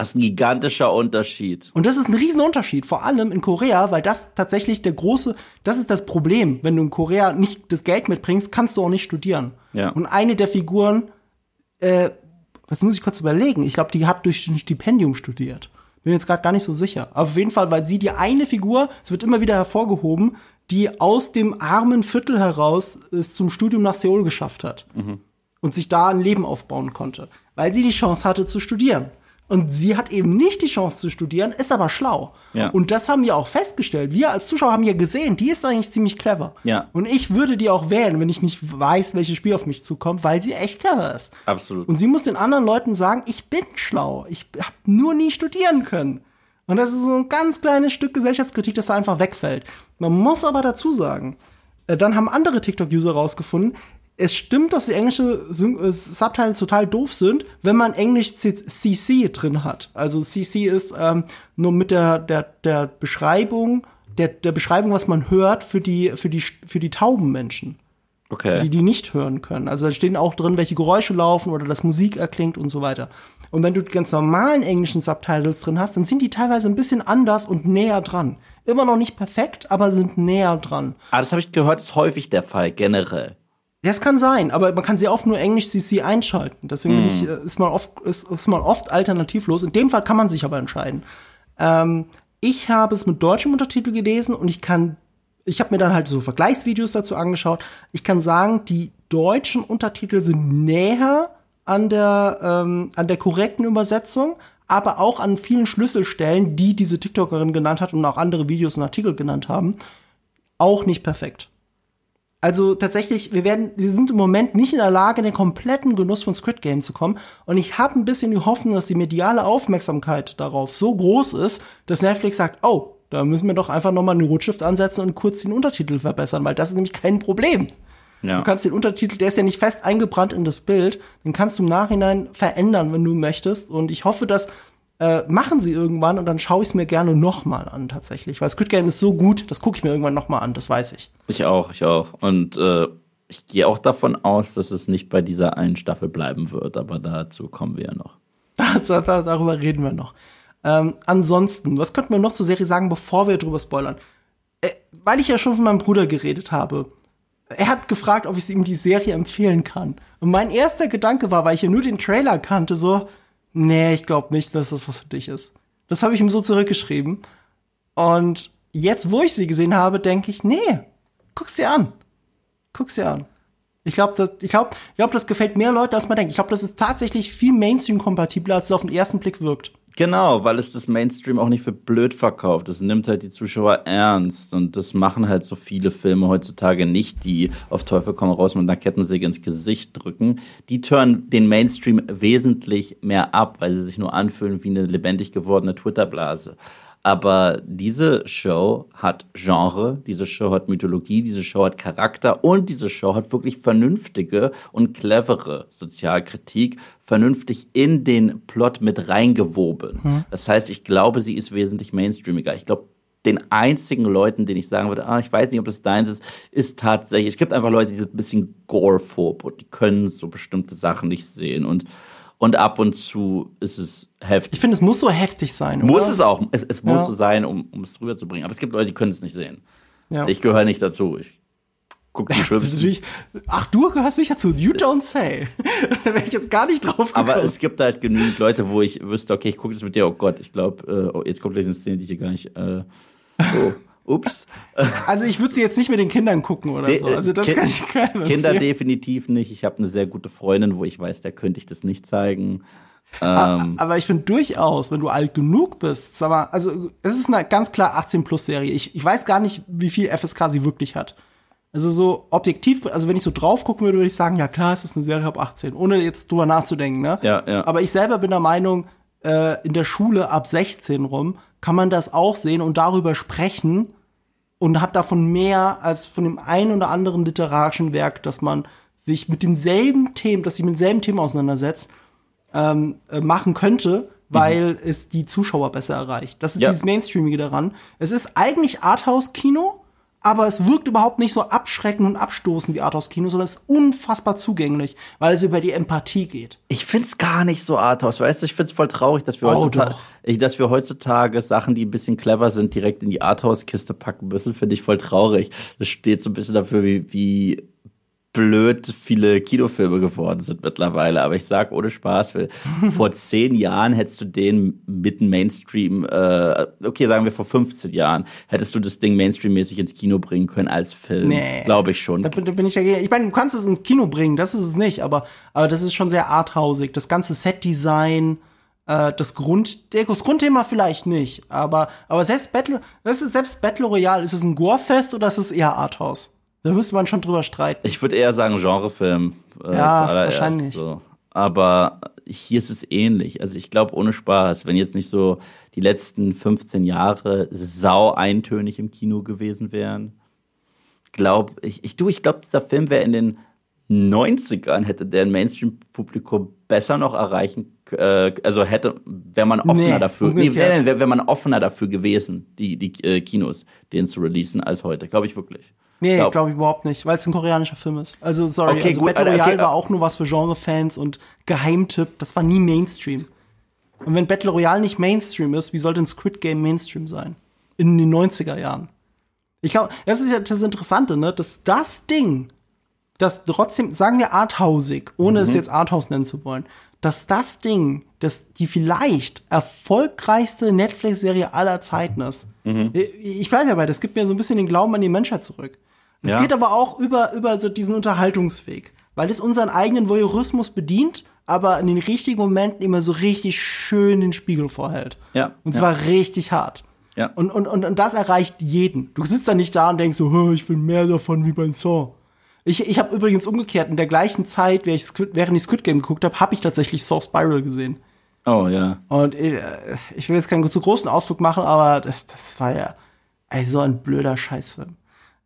das ist ein gigantischer Unterschied. Und das ist ein Riesenunterschied, vor allem in Korea, weil das tatsächlich der große, das ist das Problem. Wenn du in Korea nicht das Geld mitbringst, kannst du auch nicht studieren. Ja. Und eine der Figuren, äh, das muss ich kurz überlegen, ich glaube, die hat durch ein Stipendium studiert. Bin jetzt gerade gar nicht so sicher. Aber auf jeden Fall, weil sie die eine Figur, es wird immer wieder hervorgehoben, die aus dem armen Viertel heraus es zum Studium nach Seoul geschafft hat und sich da ein Leben aufbauen konnte, weil sie die Chance hatte zu studieren. Und sie hat eben nicht die Chance zu studieren, ist aber schlau. Ja. Und das haben wir auch festgestellt. Wir als Zuschauer haben ja gesehen, die ist eigentlich ziemlich clever. Ja. Und ich würde die auch wählen, wenn ich nicht weiß, welches Spiel auf mich zukommt, weil sie echt clever ist. Absolut. Und sie muss den anderen Leuten sagen, ich bin schlau. Ich habe nur nie studieren können. Und das ist so ein ganz kleines Stück Gesellschaftskritik, das da einfach wegfällt. Man muss aber dazu sagen, äh, dann haben andere TikTok-User rausgefunden, es stimmt, dass die englische äh, Subtitles total doof sind, wenn man Englisch CC drin hat. Also CC ist ähm, nur mit der, der, der Beschreibung, der, der Beschreibung, was man hört für die, für die, für die tauben Menschen Okay. die die nicht hören können. Also da stehen auch drin, welche Geräusche laufen oder dass Musik erklingt und so weiter. Und wenn du die ganz normalen englischen Subtitles drin hast, dann sind die teilweise ein bisschen anders und näher dran. Immer noch nicht perfekt, aber sind näher dran. Ah, das habe ich gehört, ist häufig der Fall, generell. Das kann sein, aber man kann sehr oft nur Englisch CC einschalten. Deswegen bin ich, äh, ist man oft ist, ist man oft alternativlos. In dem Fall kann man sich aber entscheiden. Ähm, ich habe es mit deutschem Untertitel gelesen und ich kann, ich habe mir dann halt so Vergleichsvideos dazu angeschaut. Ich kann sagen, die deutschen Untertitel sind näher an der ähm, an der korrekten Übersetzung, aber auch an vielen Schlüsselstellen, die diese TikTokerin genannt hat und auch andere Videos und Artikel genannt haben, auch nicht perfekt. Also tatsächlich, wir werden, wir sind im Moment nicht in der Lage, in den kompletten Genuss von Squid Game zu kommen. Und ich habe ein bisschen die Hoffnung, dass die mediale Aufmerksamkeit darauf so groß ist, dass Netflix sagt, oh, da müssen wir doch einfach nochmal eine Rotschrift ansetzen und kurz den Untertitel verbessern, weil das ist nämlich kein Problem. Ja. Du kannst den Untertitel, der ist ja nicht fest eingebrannt in das Bild, den kannst du im Nachhinein verändern, wenn du möchtest. Und ich hoffe, dass äh, machen sie irgendwann und dann schaue ich es mir gerne nochmal an tatsächlich. Weil Squid Game ist so gut, das gucke ich mir irgendwann nochmal an, das weiß ich. Ich auch, ich auch. Und äh, ich gehe auch davon aus, dass es nicht bei dieser einen Staffel bleiben wird, aber dazu kommen wir ja noch. [laughs] Da, da, da, darüber reden wir noch. Ähm, ansonsten, was könnten wir noch zur Serie sagen, bevor wir drüber spoilern? Äh, weil ich ja schon von meinem Bruder geredet habe. Er hat gefragt, ob ich ihm die Serie empfehlen kann. Und mein erster Gedanke war, weil ich ja nur den Trailer kannte, so, nee, ich glaube nicht, dass das was für dich ist. Das habe ich ihm so zurückgeschrieben. Und jetzt, wo ich sie gesehen habe, denke ich, nee, guck's dir an. Guck's dir an. Ich glaube, das, ich glaub, ich glaub, das gefällt mehr Leuten, als man denkt. Ich glaube, das ist tatsächlich viel Mainstream-kompatibler, als es auf den ersten Blick wirkt. Genau, weil es das Mainstream auch nicht für blöd verkauft. Es nimmt halt die Zuschauer ernst. Und das machen halt so viele Filme heutzutage nicht, die auf Teufel komm raus mit einer Kettensäge ins Gesicht drücken. Die turnen den Mainstream wesentlich mehr ab, weil sie sich nur anfühlen wie eine lebendig gewordene Twitterblase. Aber diese Show hat Genre, diese Show hat Mythologie, diese Show hat Charakter und diese Show hat wirklich vernünftige und clevere Sozialkritik, vernünftig in den Plot mit reingewoben. Hm. Das heißt, ich glaube, sie ist wesentlich mainstreamiger. Ich glaube, den einzigen Leuten, den ich sagen würde, ah, ich weiß nicht, ob das deins ist, ist tatsächlich, es gibt einfach Leute, die sind ein bisschen gore-phob und die können so bestimmte Sachen nicht sehen und und ab und zu ist es heftig. Ich finde, es muss so heftig sein. Muss oder? es auch. Es, es muss ja. so sein, um, um es rüberzubringen. Aber es gibt Leute, die können es nicht sehen. Ja. Ich gehöre nicht dazu. Ich guck die schlimmsten. Ach, du gehörst nicht dazu. You don't say. [laughs] da wäre ich jetzt gar nicht drauf gekommen. Aber es gibt halt genügend Leute, wo ich wüsste, okay, ich gucke jetzt mit dir. Oh Gott, ich glaube, äh, oh, jetzt kommt gleich eine Szene, die ich hier gar nicht. Äh, oh. [laughs] Ups. Also ich würde sie jetzt nicht mit den Kindern gucken oder so. Also das kind, kann ich keinem Kinder definitiv nicht. Ich habe eine sehr gute Freundin, wo ich weiß, der könnte ich das nicht zeigen. Ähm, aber ich finde durchaus, wenn du alt genug bist, sag mal, also es ist eine ganz klar 18 plus Serie. Ich, ich weiß gar nicht, wie viel FSK sie wirklich hat. Also so objektiv, also wenn ich so drauf gucken würde, würde ich sagen, ja klar, es ist eine Serie ab 18, ohne jetzt drüber nachzudenken, ne? Ja, ja. Aber ich selber bin der Meinung, äh, in der Schule ab 16 rum kann man das auch sehen und darüber sprechen und hat davon mehr als von dem einen oder anderen literarischen Werk, dass man sich mit demselben Thema, dass sich mit demselben Thema auseinandersetzt, ähm, äh, machen könnte, weil mhm. es die Zuschauer besser erreicht. Das ist ja. dieses Mainstreamige daran. Es ist eigentlich Arthouse-Kino, aber es wirkt überhaupt nicht so abschreckend und abstoßend wie Arthouse-Kino, sondern es ist unfassbar zugänglich, weil es über die Empathie geht. Ich find's gar nicht so Arthouse, weißt du, ich find's voll traurig, dass wir, oh, heutzutage, ich, dass wir heutzutage Sachen, die ein bisschen clever sind, direkt in die Arthouse-Kiste packen müssen, finde ich voll traurig. Das steht so ein bisschen dafür, wie, wie blöd viele Kinofilme geworden sind mittlerweile. Aber ich sag ohne Spaß, [laughs] vor zehn Jahren hättest du den mitten Mainstream, äh, okay, sagen wir vor 15 Jahren, hättest du das Ding Mainstream-mäßig ins Kino bringen können als Film. Nee. Glaube ich schon. Da bin, da bin ich ja, ich meine, du kannst es ins Kino bringen, das ist es nicht, aber, aber das ist schon sehr arthausig. Das ganze Set-Design, äh, das Grund, das Grundthema vielleicht nicht, aber, aber selbst Battle, das ist selbst Battle Royale, ist es ein Gore-Fest oder ist es eher Arthouse? Da müsste man schon drüber streiten. Ich würde eher sagen Genrefilm. Äh, ja, wahrscheinlich. So. Aber hier ist es ähnlich. Also ich glaube, ohne Spaß, wenn jetzt nicht so die letzten 15 Jahre sau eintönig im Kino gewesen wären, glaube ich, ich du, ich glaube, dieser Film wäre in den 90ern hätte der Mainstream-Publikum besser noch erreichen, äh, also hätte, wäre man offener nee, dafür, nee, nee, wäre wär man offener dafür gewesen, die, die äh, Kinos, den zu releasen, als heute, glaube ich wirklich. Nee, glaube glaub ich überhaupt nicht, weil es ein koreanischer Film ist. Also sorry, okay, also gut, Battle Royale okay, war auch nur was für Genre-Fans und Geheimtipp, das war nie Mainstream. Und wenn Battle Royale nicht Mainstream ist, wie soll denn Squid Game Mainstream sein? In den 90er Jahren. Ich glaube, das ist ja das Interessante, ne, dass das Ding, das trotzdem, sagen wir arthausig, ohne mhm. es jetzt Arthouse nennen zu wollen, dass das Ding, das die vielleicht erfolgreichste Netflix-Serie aller Zeiten ist. Mhm. Ich bleibe dabei, das gibt mir so ein bisschen den Glauben an die Menschheit zurück. Es ja. geht aber auch über, über so diesen Unterhaltungsweg, weil es unseren eigenen Voyeurismus bedient, aber in den richtigen Momenten immer so richtig schön den Spiegel vorhält. Ja. Und zwar ja. richtig hart. Ja. Und, und, und, und das erreicht jeden. Du sitzt da nicht da und denkst so, ich will mehr davon wie bei Saw. Ich, ich habe übrigens umgekehrt, in der gleichen Zeit, während ich Squid, während ich Squid Game geguckt habe, habe ich tatsächlich Saw Spiral gesehen. Oh ja. Und ich, äh, ich will jetzt keinen zu großen Ausflug machen, aber das, das war ja ey, so ein blöder Scheißfilm.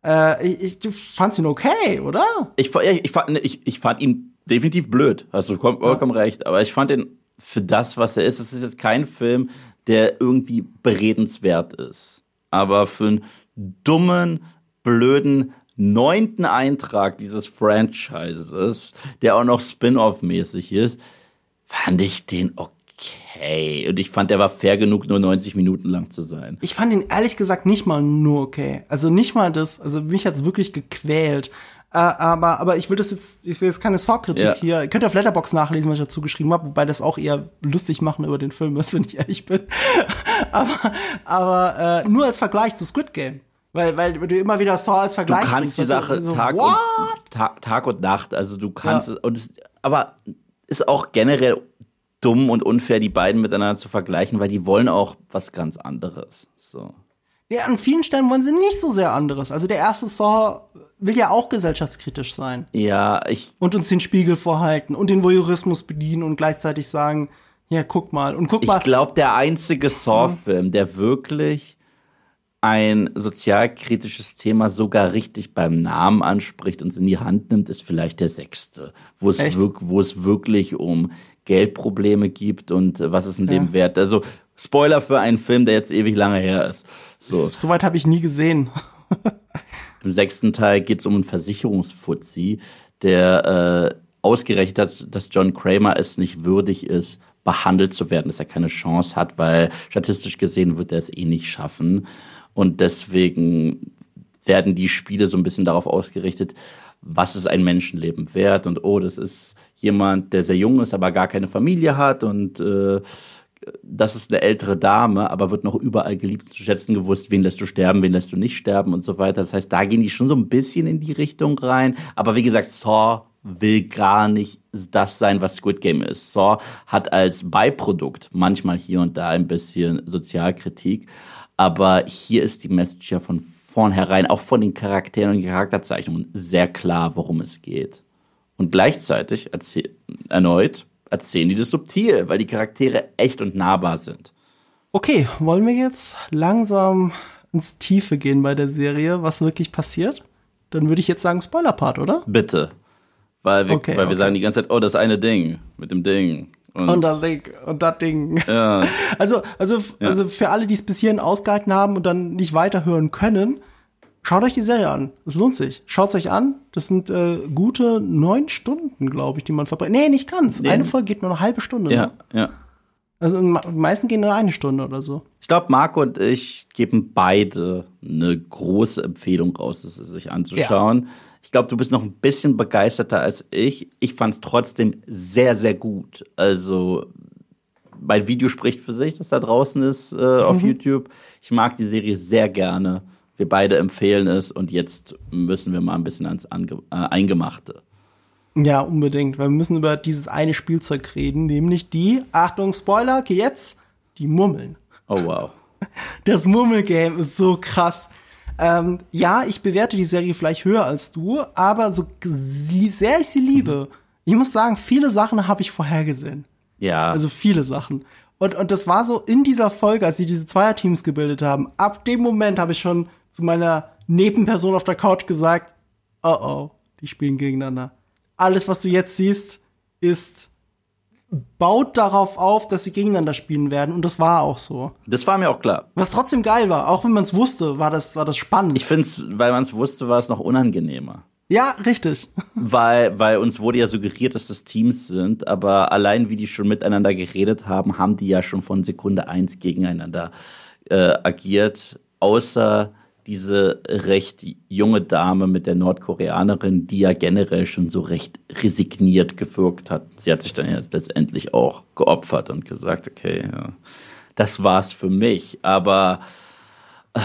Äh, ich, du fandst ihn okay, oder? Ich, ich, fand, ich, ich fand ihn definitiv blöd. Hast du vollkommen ja. recht. Aber ich fand ihn für das, was er ist, es ist jetzt kein Film, der irgendwie beredenswert ist. Aber für einen dummen, blöden neunten Eintrag dieses Franchises, der auch noch Spin-off-mäßig ist, fand ich den okay okay. Und ich fand, der war fair genug, nur 90 Minuten lang zu sein. Ich fand ihn ehrlich gesagt nicht mal nur okay. Also nicht mal das. Also mich hat's wirklich gequält. Äh, aber, aber ich will das jetzt, ich will jetzt keine Saw-Kritik ja. hier. Ihr könnt auf Letterbox nachlesen, was ich dazu geschrieben habe, wobei das auch eher lustig machen über den Film ist, [laughs] wenn ich ehrlich bin. aber aber äh, nur als Vergleich zu Squid Game. Weil, weil du immer wieder Saw als Vergleich Du kannst die Sache so, Tag, und, Tag, Tag und Nacht, also du kannst ja. und es, aber ist auch generell dumm und unfair, die beiden miteinander zu vergleichen, weil die wollen auch was ganz anderes. So. Ja, an vielen Stellen wollen sie nicht so sehr anderes. Also der erste Saw will ja auch gesellschaftskritisch sein. Ja, ich. Und uns den Spiegel vorhalten und den Voyeurismus bedienen und gleichzeitig sagen, ja, guck mal. Und guck ich mal. Ich glaube, der einzige Saw-Film, der wirklich ein sozialkritisches Thema sogar richtig beim Namen anspricht und es in die Hand nimmt, ist vielleicht der sechste, wo es, wirk wo es wirklich um Geldprobleme gibt und was ist in dem ja. Wert. Also Spoiler für einen Film, der jetzt ewig lange her ist. So. Soweit habe ich nie gesehen. [laughs] Im sechsten Teil geht es um einen Versicherungsfuzzi, der äh, ausgerechnet hat, dass John Kramer es nicht würdig ist, behandelt zu werden, dass er keine Chance hat, weil statistisch gesehen wird er es eh nicht schaffen. Und deswegen werden die Spiele so ein bisschen darauf ausgerichtet, was ist ein Menschenleben wert und oh, das ist jemand, der sehr jung ist, aber gar keine Familie hat und äh, das ist eine ältere Dame, aber wird noch überall geliebt zu schätzen gewusst, wen lässt du sterben, wen lässt du nicht sterben und so weiter. Das heißt, da gehen die schon so ein bisschen in die Richtung rein. Aber wie gesagt, Saw will gar nicht das sein, was Squid Game ist. Saw hat als Beiprodukt manchmal hier und da ein bisschen Sozialkritik. Aber hier ist die Message ja von vornherein, auch von den Charakteren und Charakterzeichnungen, sehr klar, worum es geht. Und gleichzeitig erneut erzählen die das subtil, weil die Charaktere echt und nahbar sind. Okay, wollen wir jetzt langsam ins Tiefe gehen bei der Serie, was wirklich passiert? Dann würde ich jetzt sagen Spoiler-Part, oder? Bitte. Weil wir, okay, weil wir sagen die ganze Zeit, oh, das eine Ding mit dem Ding. Und, und das Ding und das Ding. Ja. [laughs] Also, also, ja. also für alle, die es bis hierhin ausgehalten haben und dann nicht weiterhören können, Schaut euch die Serie an. Es lohnt sich. Schaut es euch an. Das sind äh, gute neun Stunden, glaube ich, die man verbringt. Nee, nicht ganz. Nee. Eine Folge geht nur eine halbe Stunde. Ja, ne? ja. Also die meisten gehen nur eine Stunde oder so. Ich glaube, Marco und ich geben beide eine große Empfehlung raus, das sich anzuschauen. Ja. Ich glaube, du bist noch ein bisschen begeisterter als ich. Ich fand es trotzdem sehr, sehr gut. Also mein Video spricht für sich, das da draußen ist äh, auf mhm. YouTube. Ich mag die Serie sehr gerne. Wir beide empfehlen es und jetzt müssen wir mal ein bisschen ans Ange äh, Eingemachte. Ja, unbedingt, weil wir müssen über dieses eine Spielzeug reden, nämlich die, Achtung, Spoiler, okay, jetzt, die Mummeln. Oh wow. [laughs] Das Mummelgame ist so krass. Ähm, ja, ich bewerte die Serie vielleicht höher als du, aber so sehr ich sie liebe, mhm. ich muss sagen, viele Sachen habe ich vorhergesehen. Ja. Also viele Sachen. Und, und das war so in dieser Folge, als sie diese Zweierteams gebildet haben. Ab dem Moment habe ich schon zu meiner Nebenperson auf der Couch gesagt, oh oh, die spielen gegeneinander. Alles, was du jetzt siehst, ist baut darauf auf, dass sie gegeneinander spielen werden und das war auch so. Das war mir auch klar. Was trotzdem geil war, auch wenn man es wusste, war das war das spannend. Ich finde es, weil man es wusste, war es noch unangenehmer. Ja, richtig. [laughs] Weil, weil uns wurde ja suggeriert, dass das Teams sind, aber allein wie die schon miteinander geredet haben, haben die ja schon von Sekunde eins gegeneinander äh, agiert. Außer diese recht junge Dame mit der Nordkoreanerin, die ja generell schon so recht resigniert gewirkt hat. Sie hat sich dann jetzt letztendlich auch geopfert und gesagt, okay, ja, das war's für mich. Aber äh,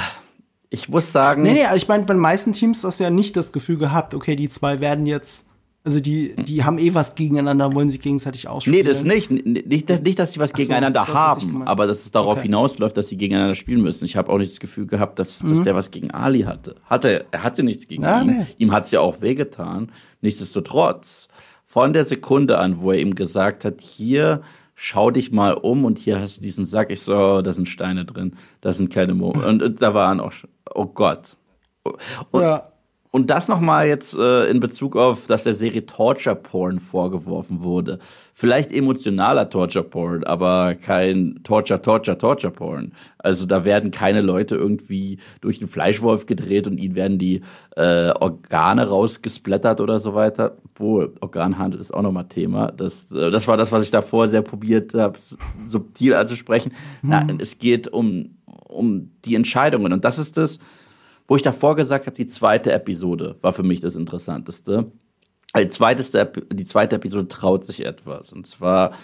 ich muss sagen. Nee, nee, ich meine, bei den meisten Teams hast du ja nicht das Gefühl gehabt, okay, die zwei werden jetzt also die, die haben eh was gegeneinander, wollen sich gegenseitig ausspielen. Nee, das nicht. Nicht, dass, nicht, dass sie was so, gegeneinander haben, aber dass es darauf okay. hinausläuft, dass sie gegeneinander spielen müssen. Ich habe auch nicht das Gefühl gehabt, dass, mhm. dass der was gegen Ali hatte. hatte er hatte nichts gegen ja, ihn. Nee. Ihm hat's ja auch wehgetan. Nichtsdestotrotz, von der Sekunde an, wo er ihm gesagt hat, hier schau dich mal um und hier hast du diesen Sack. Ich so, oh, da sind Steine drin, da sind keine Mo. Und, und da waren auch, oh Gott. Und, ja. Und das nochmal jetzt äh, in Bezug auf, dass der Serie Torture Porn vorgeworfen wurde. Vielleicht emotionaler Torture Porn, aber kein Torture, Torture, Torture Porn. Also da werden keine Leute irgendwie durch den Fleischwolf gedreht und ihnen werden die äh, Organe rausgesplattert oder so weiter. Obwohl, Organhandel ist auch nochmal Thema. Das, äh, das war das, was ich davor sehr probiert habe, subtil anzusprechen. Hm. Nein, es geht um, um die Entscheidungen. Und das ist das, wo ich davor gesagt habe, die zweite Episode war für mich das Interessanteste. Die zweite, die zweite Episode traut sich etwas. Und zwar,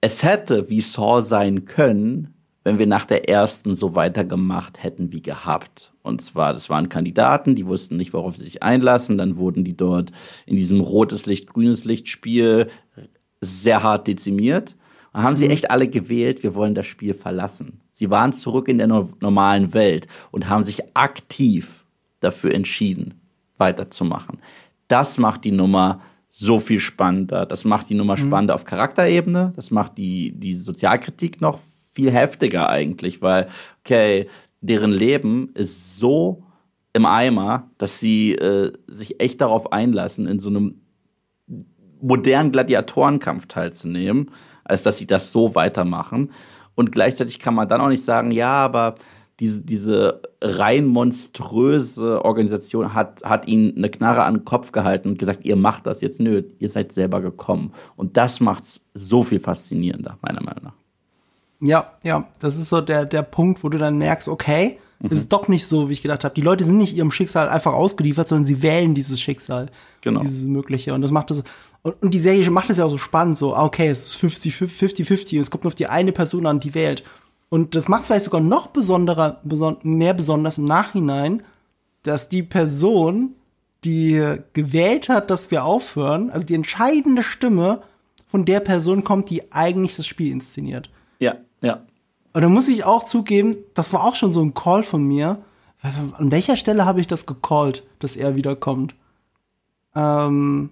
es hätte wie Saw sein können, wenn wir nach der ersten so weitergemacht hätten wie gehabt. Und zwar, das waren Kandidaten, die wussten nicht, worauf sie sich einlassen. Dann wurden die dort in diesem rotes Licht, grünes Licht Spiel sehr hart dezimiert. Und haben sie echt alle gewählt, wir wollen das Spiel verlassen. Sie waren zurück in der no normalen Welt und haben sich aktiv dafür entschieden, weiterzumachen. Das macht die Nummer so viel spannender. Das macht die Nummer mhm. spannender auf Charakterebene. Das macht die, die Sozialkritik noch viel heftiger eigentlich, weil, okay, deren Leben ist so im Eimer, dass sie äh, sich echt darauf einlassen, in so einem modernen Gladiatorenkampf teilzunehmen, als dass sie das so weitermachen. Und gleichzeitig kann man dann auch nicht sagen, ja, aber diese, diese rein monströse Organisation hat, hat ihnen eine Knarre an den Kopf gehalten und gesagt, ihr macht das jetzt. Nö, ihr seid selber gekommen. Und das macht's so viel faszinierender, meiner Meinung nach. Ja, ja, das ist so der, der Punkt, wo du dann merkst, okay, mhm. ist doch nicht so, wie ich gedacht habe. Die Leute sind nicht ihrem Schicksal einfach ausgeliefert, sondern sie wählen dieses Schicksal. Genau. Dieses Mögliche. Und das macht das, und, und die Serie macht es ja auch so spannend, so, ah, okay, es ist 50-50 und es kommt nur auf die eine Person an, die wählt. Und das macht es vielleicht sogar noch besonderer, beson mehr besonders im Nachhinein, dass die Person, die gewählt hat, dass wir aufhören, also die entscheidende Stimme von der Person kommt, die eigentlich das Spiel inszeniert. Ja, ja. Und da muss ich auch zugeben, das war auch schon so ein Call von mir. An welcher Stelle habe ich das gecallt, dass er wiederkommt? Ähm,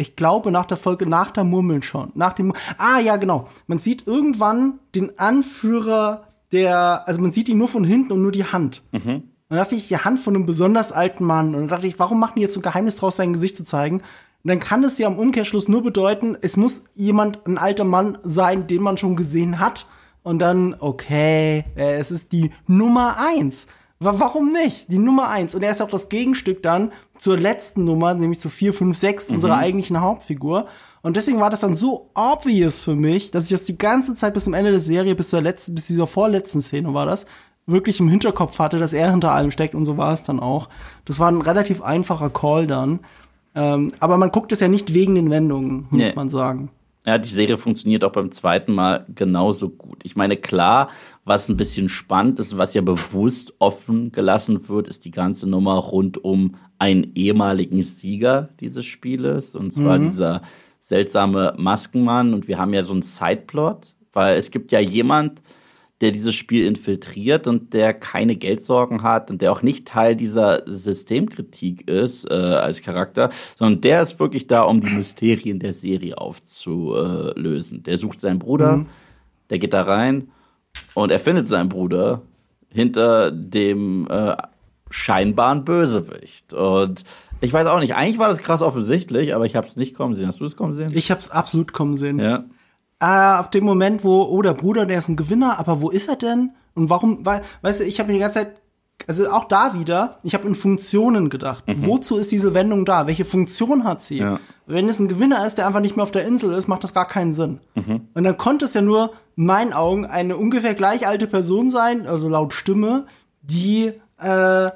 ich glaube, nach der Folge, nach der Murmeln schon. Nach dem, ah, ja, genau. Man sieht irgendwann den Anführer der, also man sieht ihn nur von hinten und nur die Hand. Mhm. Und dann dachte ich, die Hand von einem besonders alten Mann. Und dann dachte ich, warum machen die jetzt so ein Geheimnis draus, sein Gesicht zu zeigen? Und dann kann es ja im Umkehrschluss nur bedeuten, es muss jemand, ein alter Mann sein, den man schon gesehen hat. Und dann, okay, äh, es ist die Nummer eins. Warum nicht? Die Nummer eins. Und er ist auch das Gegenstück dann zur letzten Nummer, nämlich zu 4, 5, 6 mhm. unserer eigentlichen Hauptfigur. Und deswegen war das dann so obvious für mich, dass ich das die ganze Zeit bis zum Ende der Serie, bis zur letzten, bis dieser vorletzten Szene war das, wirklich im Hinterkopf hatte, dass er hinter allem steckt und so war es dann auch. Das war ein relativ einfacher Call dann. Ähm, aber man guckt es ja nicht wegen den Wendungen, muss nee. man sagen. Ja, die Serie funktioniert auch beim zweiten Mal genauso gut. Ich meine, klar, was ein bisschen spannend ist, was ja bewusst offen gelassen wird, ist die ganze Nummer rund um einen ehemaligen Sieger dieses Spieles, und zwar mhm. dieser seltsame Maskenmann. Und wir haben ja so einen Sideplot, weil es gibt ja jemand, der dieses Spiel infiltriert und der keine Geldsorgen hat und der auch nicht Teil dieser Systemkritik ist äh, als Charakter, sondern der ist wirklich da, um die Mysterien der Serie aufzulösen. Der sucht seinen Bruder, mhm. der geht da rein und er findet seinen Bruder hinter dem äh, scheinbaren Bösewicht. Und ich weiß auch nicht, eigentlich war das krass offensichtlich, aber ich habe es nicht kommen sehen. Hast du es kommen sehen? Ich habe es absolut kommen sehen. Ja äh, ab dem Moment, wo, oh, der Bruder, der ist ein Gewinner, aber wo ist er denn? Und warum, weil, weißt du, ich habe mir die ganze Zeit, also auch da wieder, ich habe in Funktionen gedacht. Mhm. Wozu ist diese Wendung da? Welche Funktion hat sie? Ja. Wenn es ein Gewinner ist, der einfach nicht mehr auf der Insel ist, macht das gar keinen Sinn. Mhm. Und dann konnte es ja nur, in meinen Augen, eine ungefähr gleich alte Person sein, also laut Stimme, die äh,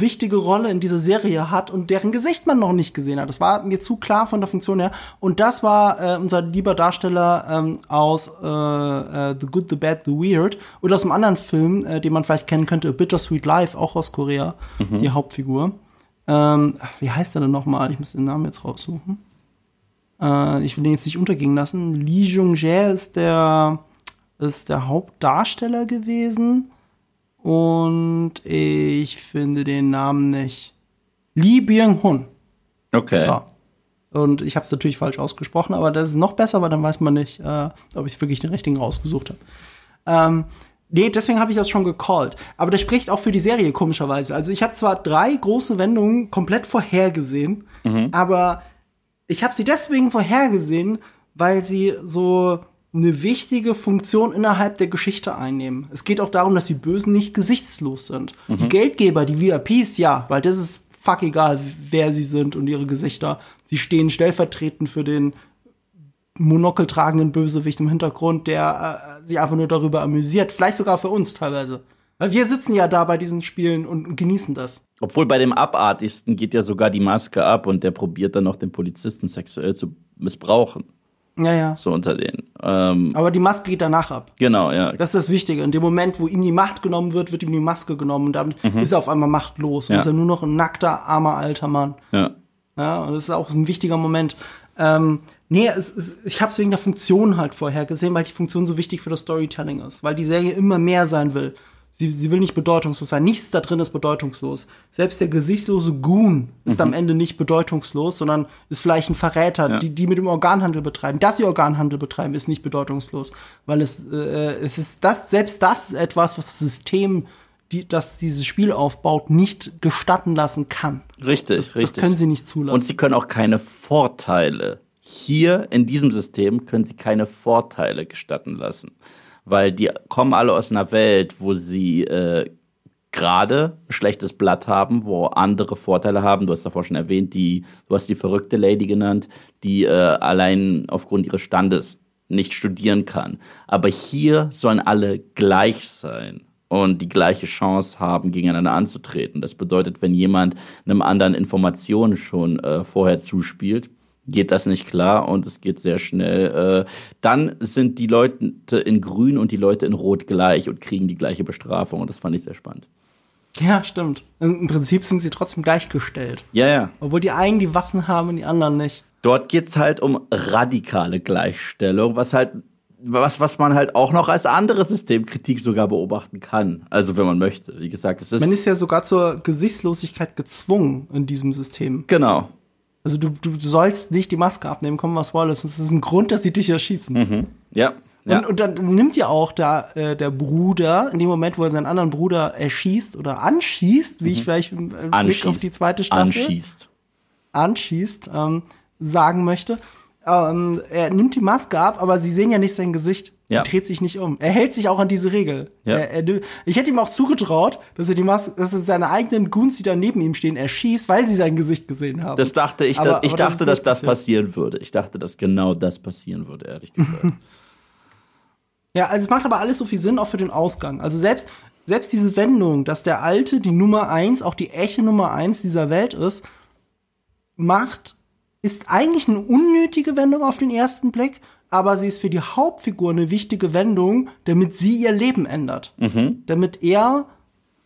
wichtige Rolle in dieser Serie hat und deren Gesicht man noch nicht gesehen hat. Das war mir zu klar von der Funktion her. Und das war äh, unser lieber Darsteller ähm, aus äh, äh, The Good, The Bad, The Weird oder aus einem anderen Film, äh, den man vielleicht kennen könnte, A Bittersweet Life, auch aus Korea, mhm. die Hauptfigur. Ähm, wie heißt er denn nochmal? Ich muss den Namen jetzt raussuchen. Äh, ich will den jetzt nicht untergehen lassen. Lee Jung-jae ist der, ist der Hauptdarsteller gewesen. Und ich finde den Namen nicht. Lee Byung-hun. Okay. So. Und ich habe es natürlich falsch ausgesprochen, aber das ist noch besser, weil dann weiß man nicht, äh, ob ich wirklich den richtigen rausgesucht habe. Ähm, nee, deswegen habe ich das schon gecallt. Aber das spricht auch für die Serie, komischerweise. Also ich habe zwar drei große Wendungen komplett vorhergesehen, mhm. aber ich habe sie deswegen vorhergesehen, weil sie so eine wichtige Funktion innerhalb der Geschichte einnehmen. Es geht auch darum, dass die Bösen nicht gesichtslos sind. Mhm. Die Geldgeber, die VIPs, ja, weil das ist fuck egal, wer sie sind und ihre Gesichter. Sie stehen stellvertretend für den monokeltragenden Bösewicht im Hintergrund, der äh, sich einfach nur darüber amüsiert. Vielleicht sogar für uns teilweise. Weil wir sitzen ja da bei diesen Spielen und genießen das. Obwohl bei dem Abartigsten geht ja sogar die Maske ab und der probiert dann noch den Polizisten sexuell zu missbrauchen. Ja, ja. So unter denen. Ähm, Aber die Maske geht danach ab. Genau, ja. Das ist das Wichtige. In dem Moment, wo ihm die Macht genommen wird, wird ihm die Maske genommen und damit mhm. ist er auf einmal machtlos. Und ja. ist er nur noch ein nackter, armer, alter Mann. Ja. Ja, das ist auch ein wichtiger Moment. Ähm, nee, es, es, ich habe es wegen der Funktion halt vorher gesehen, weil die Funktion so wichtig für das Storytelling ist, weil die Serie immer mehr sein will. Sie, sie will nicht bedeutungslos sein. Nichts da drin ist bedeutungslos. Selbst der gesichtslose Goon ist mhm. am Ende nicht bedeutungslos, sondern ist vielleicht ein Verräter, ja. die, die mit dem Organhandel betreiben. Dass sie Organhandel betreiben, ist nicht bedeutungslos, weil es, äh, es ist das, selbst das ist etwas, was das System die, das dieses Spiel aufbaut, nicht gestatten lassen kann. Richtig, das, richtig. Das können sie nicht zulassen. Und sie können auch keine Vorteile. Hier in diesem System können sie keine Vorteile gestatten lassen. Weil die kommen alle aus einer Welt, wo sie äh, gerade ein schlechtes Blatt haben, wo andere Vorteile haben. Du hast davor schon erwähnt, die, du hast die verrückte Lady genannt, die äh, allein aufgrund ihres Standes nicht studieren kann. Aber hier sollen alle gleich sein und die gleiche Chance haben, gegeneinander anzutreten. Das bedeutet, wenn jemand einem anderen Informationen schon äh, vorher zuspielt, geht das nicht klar und es geht sehr schnell. Äh, dann sind die Leute in Grün und die Leute in Rot gleich und kriegen die gleiche Bestrafung und das fand ich sehr spannend. Ja, stimmt. Im Prinzip sind sie trotzdem gleichgestellt. Ja, ja. Obwohl die einen die Waffen haben und die anderen nicht. Dort geht's halt um radikale Gleichstellung, was halt was, was man halt auch noch als andere Systemkritik sogar beobachten kann. Also wenn man möchte. Wie gesagt, es ist. Man ist ja sogar zur Gesichtslosigkeit gezwungen in diesem System. Genau. Also du, du sollst nicht die Maske abnehmen, kommen was wolle. Das ist ein Grund, dass sie dich erschießen. Mhm. Ja. Ja. Und, und dann nimmt ja auch da äh, der Bruder, in dem Moment, wo er seinen anderen Bruder erschießt oder anschießt, wie mhm. ich vielleicht im Blick auf die zweite Staffel anschießt, anschießt ähm, sagen möchte, ähm, er nimmt die Maske ab, aber sie sehen ja nicht sein Gesicht. Ja. Er dreht sich nicht um. Er hält sich auch an diese Regel. Ja. Er, er, ich hätte ihm auch zugetraut, dass er die Maske, dass er seine eigenen Goons, die da neben ihm stehen, erschießt, weil sie sein Gesicht gesehen haben. Das dachte ich, aber, ich aber dachte, das dass das passieren würde. Ich dachte, dass genau das passieren würde, ehrlich gesagt. [laughs] ja, also es macht aber alles so viel Sinn, auch für den Ausgang. Also selbst, selbst diese Wendung, dass der Alte die Nummer eins, auch die echte Nummer eins dieser Welt ist, macht ist eigentlich eine unnötige Wendung auf den ersten Blick, aber sie ist für die Hauptfigur eine wichtige Wendung, damit sie ihr Leben ändert. Mhm. Damit er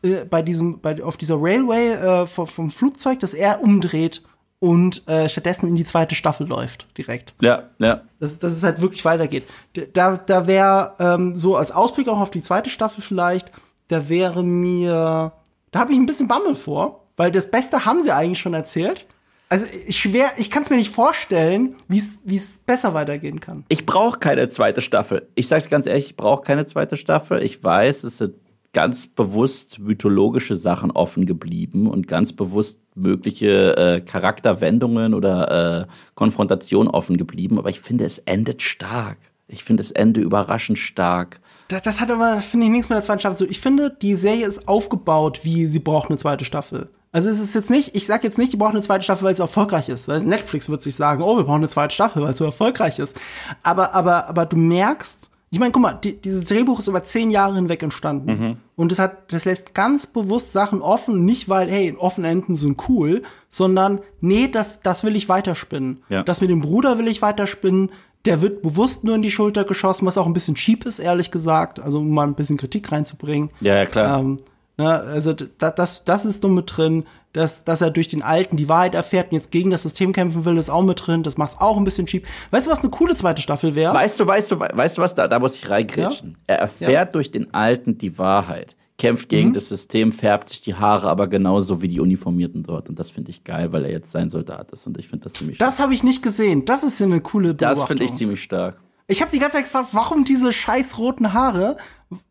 äh, bei diesem, bei, auf dieser Railway äh, vom, vom, Flugzeug, dass er umdreht und äh, stattdessen in die zweite Staffel läuft, direkt. Ja, ja. Dass, dass es halt wirklich weitergeht. Da, da wäre ähm, so als Ausblick auch auf die zweite Staffel vielleicht, da wäre mir, da habe ich ein bisschen Bammel vor, weil das Beste haben sie eigentlich schon erzählt. Also schwer, ich kann es mir nicht vorstellen, wie es besser weitergehen kann. Ich brauche keine zweite Staffel. Ich sage es ganz ehrlich, ich brauche keine zweite Staffel. Ich weiß, es sind ganz bewusst mythologische Sachen offen geblieben und ganz bewusst mögliche äh, Charakterwendungen oder äh, Konfrontationen offen geblieben. Aber ich finde, es endet stark. Ich finde das Ende überraschend stark. Das, das hat aber, finde ich, nichts mit der zweiten Staffel. So, ich finde, die Serie ist aufgebaut, wie sie braucht eine zweite Staffel. Also es ist jetzt nicht, ich sag jetzt nicht, die brauchen eine zweite Staffel, weil es erfolgreich ist, weil Netflix wird sich sagen, oh, wir brauchen eine zweite Staffel, weil es so erfolgreich ist. Aber, aber, aber du merkst, ich meine, guck mal, die, dieses Drehbuch ist über zehn Jahre hinweg entstanden. Mhm. Und das hat, das lässt ganz bewusst Sachen offen, nicht weil, hey, offene Enden sind cool, sondern nee, das, das will ich weiterspinnen. Ja. Das mit dem Bruder will ich weiterspinnen. Der wird bewusst nur in die Schulter geschossen, was auch ein bisschen cheap ist, ehrlich gesagt. Also um mal ein bisschen Kritik reinzubringen. Ja, ja klar. Ähm, Ne, also da, das, das ist nur mit drin, dass, dass er durch den Alten die Wahrheit erfährt und jetzt gegen das System kämpfen will, ist auch mit drin. Das macht's auch ein bisschen cheap. Weißt du, was eine coole zweite Staffel wäre? Weißt du, weißt du, weißt du was, da, da muss ich reingrätschen. Ja? Er erfährt ja. durch den Alten die Wahrheit, kämpft gegen mhm. das System, färbt sich die Haare, aber genauso wie die Uniformierten dort. Und das finde ich geil, weil er jetzt sein Soldat ist. Und ich finde das ziemlich Das habe ich nicht gesehen. Das ist eine coole Beobachtung. Das finde ich ziemlich stark. Ich habe die ganze Zeit gefragt, warum diese scheiß roten Haare?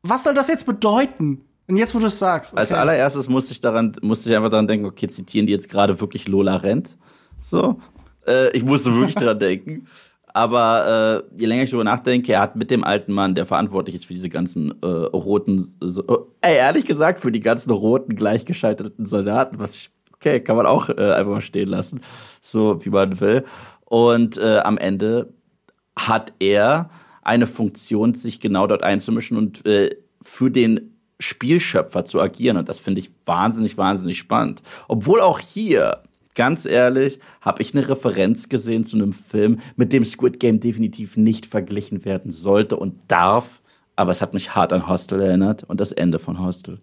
Was soll das jetzt bedeuten? Und jetzt, wo du es sagst. Okay. Als allererstes musste ich daran, musste ich einfach daran denken, okay, zitieren die jetzt gerade wirklich Lola Rent? So. Äh, ich musste wirklich [laughs] daran denken. Aber äh, je länger ich darüber nachdenke, er hat mit dem alten Mann, der verantwortlich ist für diese ganzen äh, roten, so, äh, ehrlich gesagt, für die ganzen roten gleichgeschalteten Soldaten, was ich, okay, kann man auch äh, einfach mal stehen lassen, so wie man will. Und äh, am Ende hat er eine Funktion, sich genau dort einzumischen und äh, für den Spielschöpfer zu agieren. Und das finde ich wahnsinnig, wahnsinnig spannend. Obwohl auch hier, ganz ehrlich, habe ich eine Referenz gesehen zu einem Film, mit dem Squid Game definitiv nicht verglichen werden sollte und darf. Aber es hat mich hart an Hostel erinnert und das Ende von Hostel.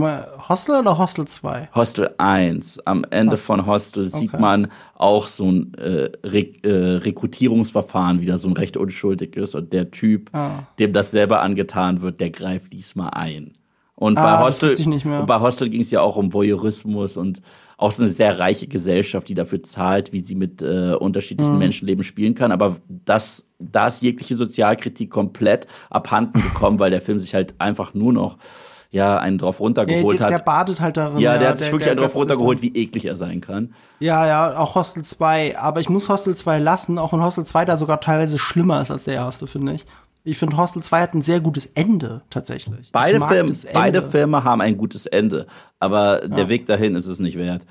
Hostel oder Hostel 2? Hostel 1. Am Ende Hostel. von Hostel sieht Okay. man auch so ein äh, Re äh, Rekrutierungsverfahren, wie da so ein recht unschuldig ist. Und der Typ, Ah. dem das selber angetan wird, der greift diesmal ein. Und Ah, bei Hostel, und bei Hostel ging es ja auch um Voyeurismus und auch so eine sehr reiche Gesellschaft, die dafür zahlt, wie sie mit äh, Mhm. unterschiedlichen Menschenleben spielen kann. Aber das, da ist jegliche Sozialkritik komplett abhanden gekommen, [laughs] weil der Film sich halt einfach nur noch ja einen drauf Ja, runtergeholt der, der hat. badet halt darin. Ja, der hat sich wirklich der einen drauf runtergeholt, wie eklig er sein kann. Ja, ja, auch Hostel 2. Aber ich muss Hostel 2 lassen, auch wenn Hostel 2 da sogar teilweise schlimmer ist als der erste, finde ich. Ich finde, Hostel 2 hat ein sehr gutes Ende, tatsächlich. Beide, Film, Ende. beide Filme haben ein gutes Ende, aber der Weg dahin ist es nicht wert.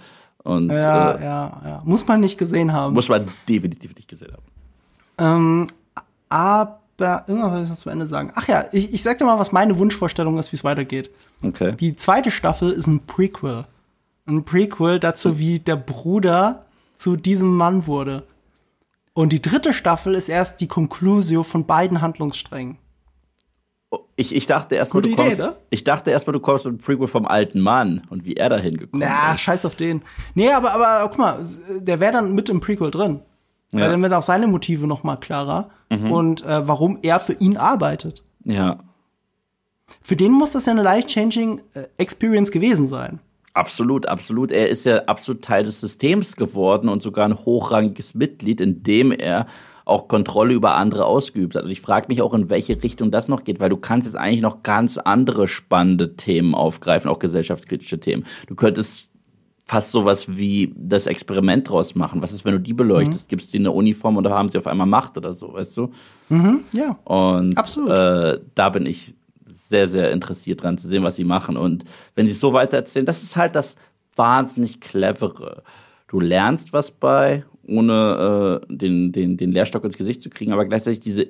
Und Ja, äh, ja, ja. Muss man nicht gesehen haben. muss man definitiv nicht gesehen haben. Ähm, aber, irgendwas will ich noch zu Ende sagen. Ach ja, ich, ich sag dir mal, was meine Wunschvorstellung ist, wie es weitergeht. Okay. Die zweite Staffel ist ein Prequel. Ein Prequel dazu, wie der Bruder zu diesem Mann wurde. Und die dritte Staffel ist erst die Conclusio von beiden Handlungssträngen. Ich, ich dachte erstmal, du Idee, ne? Ich dachte erstmal, du kommst mit dem Prequel vom alten Mann und wie er dahin gekommen Na, ist. scheiß auf den. Nee, aber, aber guck mal, der wäre dann mit im Prequel drin. Weil Ja. Mhm. dann werden auch seine Motive noch mal klarer und äh, warum er für ihn arbeitet. Ja, Für den muss das ja eine life-changing äh, Experience gewesen sein. absolut, absolut. Er ist ja absolut Teil des Systems geworden und sogar ein hochrangiges Mitglied, indem er auch Kontrolle über andere ausgeübt hat. Und ich frage mich auch, in welche Richtung das noch geht, weil du kannst jetzt eigentlich noch ganz andere spannende Themen aufgreifen, auch gesellschaftskritische Themen. Du könntest fast sowas wie das Experiment draus machen. Was ist, wenn du die beleuchtest? Gibst du ihnen eine Uniform da haben sie auf einmal Macht oder so, weißt du? Ja. Und Absolut. Äh, da bin ich sehr, sehr interessiert dran zu sehen, was sie machen. Und wenn sie es so weitererzählen, das ist halt das wahnsinnig clevere. Du lernst was bei, ohne äh, den, den, den Lehrstock ins Gesicht zu kriegen, aber gleichzeitig diese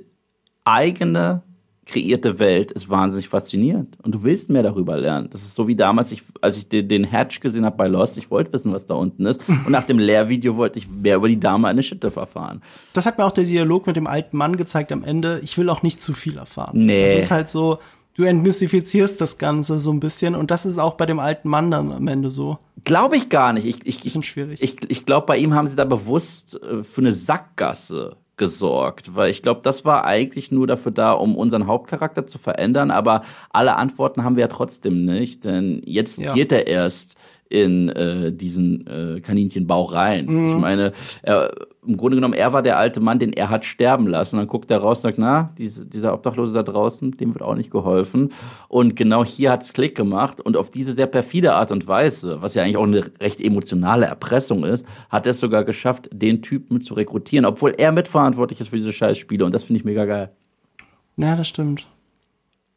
eigene kreierte Welt ist wahnsinnig faszinierend. Und du willst mehr darüber lernen. Das ist so wie damals, ich, als ich den, den Hatch gesehen habe bei Lost. Ich wollte wissen, was da unten ist. Und nach dem Lehrvideo wollte ich mehr über die Dame Initiative erfahren. Das hat mir auch der Dialog mit dem alten Mann gezeigt am Ende. Ich will auch nicht zu viel erfahren. Nee. Das ist halt so, du entmystifizierst das Ganze so ein bisschen und das ist auch bei dem alten Mann dann am Ende so. Glaube ich gar nicht. Ich, ich, ich, schwierig. Ich, ich glaube, bei ihm haben sie da bewusst äh, für eine Sackgasse gesorgt, weil ich glaube, das war eigentlich nur dafür da, um unseren Hauptcharakter zu verändern, aber alle Antworten haben wir ja trotzdem nicht, denn jetzt Ja. geht er erst in äh, diesen äh, Kaninchenbau rein. Mhm. Ich meine, er, im Grunde genommen, er war der alte Mann, den er hat sterben lassen. Dann guckt er raus und sagt, na, diese, dieser Obdachlose da draußen, dem wird auch nicht geholfen. Und genau hier hat's Klick gemacht. Und auf diese sehr perfide Art und Weise, was ja eigentlich auch eine recht emotionale Erpressung ist, hat er es sogar geschafft, den Typen zu rekrutieren, obwohl er mitverantwortlich ist für diese Scheißspiele. Und das finde ich mega geil. Ja, das stimmt.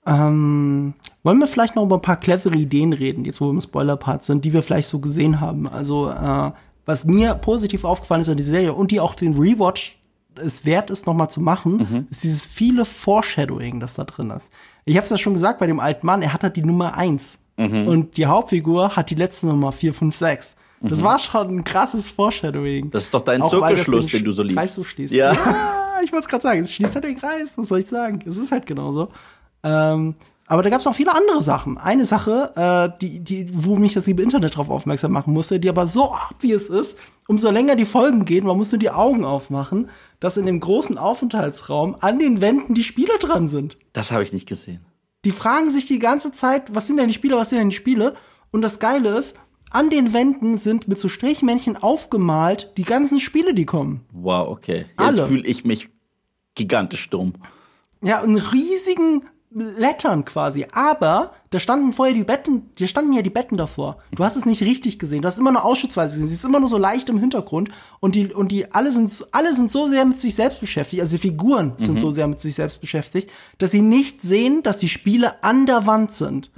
Ähm, wollen wir vielleicht noch über ein paar clevere Ideen reden, jetzt wo wir im Spoiler-Part sind, die wir vielleicht so gesehen haben? Also, äh, was mir positiv aufgefallen ist an dieser Serie und die auch den Rewatch es wert ist, noch mal zu machen, ist dieses viele Foreshadowing, das da drin ist. Ich habe es ja schon gesagt bei dem alten Mann, er hat halt die Nummer eins und die Hauptfigur hat die letzte Nummer vier, fünf, sechs. Das war schon ein krasses Foreshadowing. Das ist doch dein Zirkelschluss, den du so liebst. Kreis so schließt. Ja. ja ich wollte es gerade sagen. Es schließt halt den Kreis. Was soll ich sagen? Es ist halt genauso. Ähm, aber da gab es noch viele andere Sachen. Eine Sache, äh, die, die, wo mich das liebe Internet drauf aufmerksam machen musste, die aber so obvious ist, umso länger die Folgen gehen, man muss nur die Augen aufmachen, dass in dem großen Aufenthaltsraum an den Wänden die Spiele dran sind. Das habe ich nicht gesehen. Die fragen sich die ganze Zeit, was sind denn die Spiele, was sind denn die Spiele? Und das Geile ist, an den Wänden sind mit so Strichmännchen aufgemalt die ganzen Spiele, die kommen. Wow, okay. Jetzt fühle ich mich gigantisch dumm. Ja, in riesigen Lettern quasi. Aber da standen vorher die Betten, da standen ja die Betten davor. Du hast es nicht richtig gesehen. Du hast immer nur ausschnittsweise gesehen. Sie ist immer nur so leicht im Hintergrund. Und die, und die, alle sind, alle sind so sehr mit sich selbst beschäftigt. Also die Figuren sind so sehr mit sich selbst beschäftigt, dass sie nicht sehen, dass die Spiele an der Wand sind.